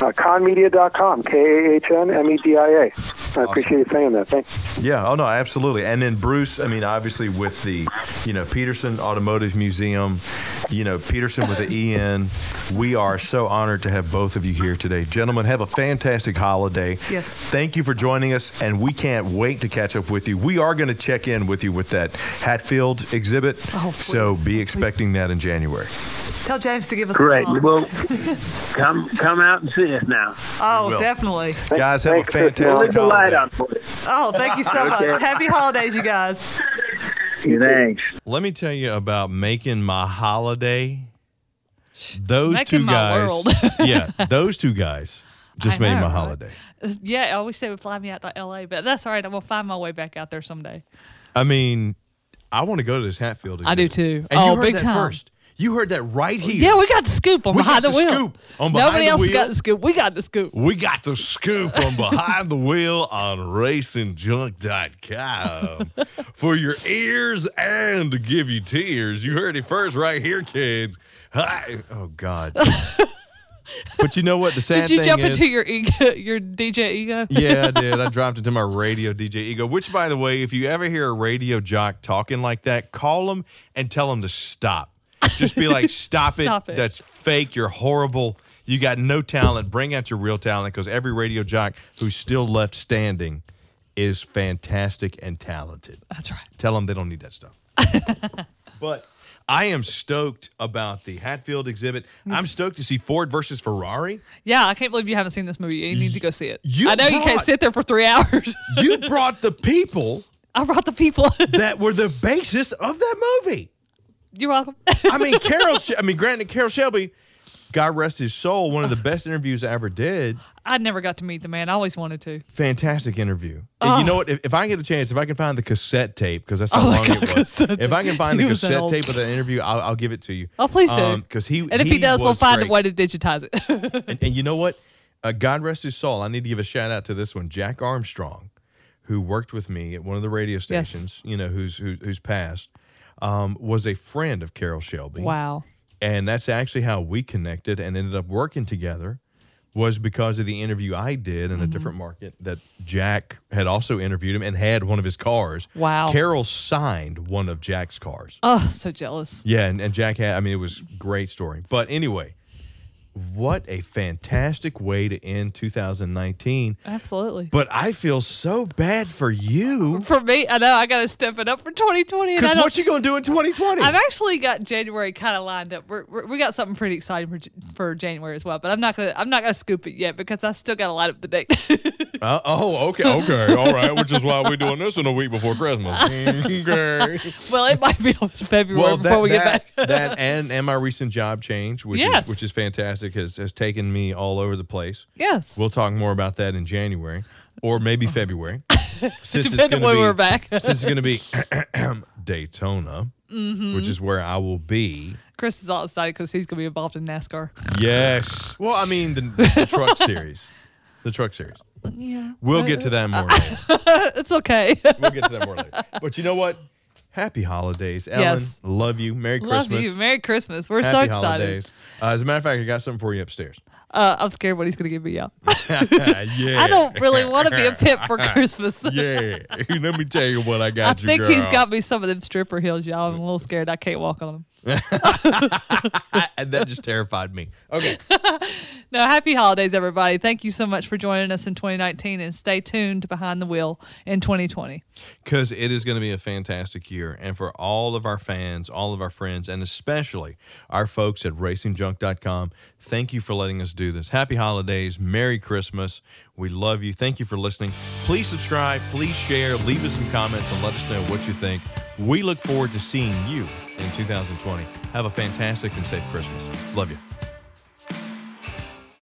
Uh, kahnmedia.com, K-A-H-N-M-E-D-I-A. I appreciate you saying that. Thanks. Yeah. Oh no, absolutely. And then Bruce, I mean, obviously with the, you know, Petersen Automotive Museum, you know, Petersen with the EN. We are so honored to have both of you here today, gentlemen. Have a fantastic holiday. Yes. Thank you for joining us, and we can't wait to catch up with you. We are going to check in with you with that Hetfield exhibit. Oh, so be expecting that in January. Tell James to give us Great. a call. Well, (laughs) come come out and see us now. Oh, definitely. Guys, have a thanks, Chris. fantastic Leave light holiday. on. Oh, thank you so much. Happy holidays, you guys. Thanks. Let me tell you about making my holiday. Those Making two my guys, world. (laughs) yeah, those two guys just I made know, my right? holiday. Yeah, I always say it would fly me out to LA, but that's all right. I'm gonna find my way back out there someday. I mean, I want to go to this Hetfield. I do exhibit. too. And Oh, you heard big that time. first. You heard that right here. Yeah, we got the scoop on We behind got the the wheel. scoop on Behind Nobody the else Wheel. got the scoop. We got the scoop. We got the scoop on behind the wheel on racingjunk.com for your ears and to give you tears. You heard it first right here, kids. Hi. Oh God. but you know what? The (laughs) sad Did you jump is, into your ego, your DJ ego? yeah, I did. I (laughs) dropped into my radio DJ ego. Which, by the way, if you ever hear a radio jock talking like that, call them and tell them to stop. Just be like, "Stop it! Stop it. That's fake. You're horrible. You got no talent. Bring out your real talent." Because every radio jock who's still left standing is fantastic and talented. That's right. Tell them they don't need that stuff. (laughs) but I am stoked about the Hetfield exhibit. I'm stoked to see Ford versus Ferrari. Yeah, I can't believe you haven't seen this movie. You need to go see it. You I know you can't sit there for three hours. You brought the people (laughs) I brought the people. that were the basis of that movie. You're welcome. I mean, (laughs) Carroll. I mean, granted, Carroll Shelby, God rest his soul, one of the best interviews I ever did. I never got to meet the man. I always wanted to. Fantastic interview. And You know what? If, if I get a chance, if I can find the cassette tape, because that's how Oh, long got it was. If I can find the He cassette tape of that interview, I'll, I'll give it to you. Oh, please do. Because he And if he, does, we'll find great. a way to digitize it. And, and you know what? Uh, God rest his soul. I need to give a shout out to this one, Jack Armstrong, who worked with me at one of the radio Yes. stations. You know, who's who, who's passed, um, was a friend of Carroll Shelby. wow. and that's actually how we connected and ended up working together was because of the interview I did in Mm-hmm. a different market that Jack had also interviewed him and had one of his cars. Wow. Carroll signed one of Jack's cars. Oh, so jealous. Yeah, and, and Jack had I mean it was great story. But anyway, what a fantastic way to end 2019. Absolutely. But I feel so bad for you. (laughs) For me, I know I got to step it up for 2020. And I Because what you gonna do in 2020? I've actually got January kind of lined up. We're, we're, we got something pretty exciting for, for January as well, but I'm not gonna I'm not gonna scoop it yet because I still got to line up the date. (laughs) Uh, oh, okay, okay, all right. Which is why we're doing this in a week before Christmas. (laughs) Okay. well, it might be almost February Well, before that, we get that, back. that and and my recent job change, which Yes. is which is fantastic, has has taken me all over the place. yes. We'll talk more about that in January or maybe (laughs) February. (laughs) Since Depending when be- we're back. (laughs) since it's going to be (clears throat) Daytona, Mm-hmm. which is where I will be. Chris is all excited because he's gonna be involved in NASCAR. Yes. Well, I mean the, the truck series, the truck series. Yeah. We'll get to that more later. It's okay. We'll get to that more later. But you know what? Happy holidays, Ellen. Yes. Love you. Merry Love Christmas. you. Merry Christmas. We're Happy so excited. holidays. Uh, as a matter of fact, I got something for you upstairs. Uh, I'm scared what he's gonna give me out. (laughs) (laughs) yeah. I don't really want to be a pimp for (laughs) Christmas. yeah. Let me tell you what I I got you, I think he's girl. got me some of them stripper heels, y'all. I'm a little scared. I can't walk on them. And (laughs) that just terrified me. Okay. (laughs) No, happy holidays, everybody. Thank you so much for joining us in 2019 and stay tuned to Behind the Wheel in 2020. because it is going to be a fantastic year. And for all of our fans, all of our friends, and especially our folks at racingjunk.com, thank you for letting us do this. Happy holidays. Merry Christmas. We love you. Thank you for listening. Please subscribe, please share, leave us some comments, and let us know what you think. We look forward to seeing you in 2020. Have a fantastic and safe Christmas. Love you.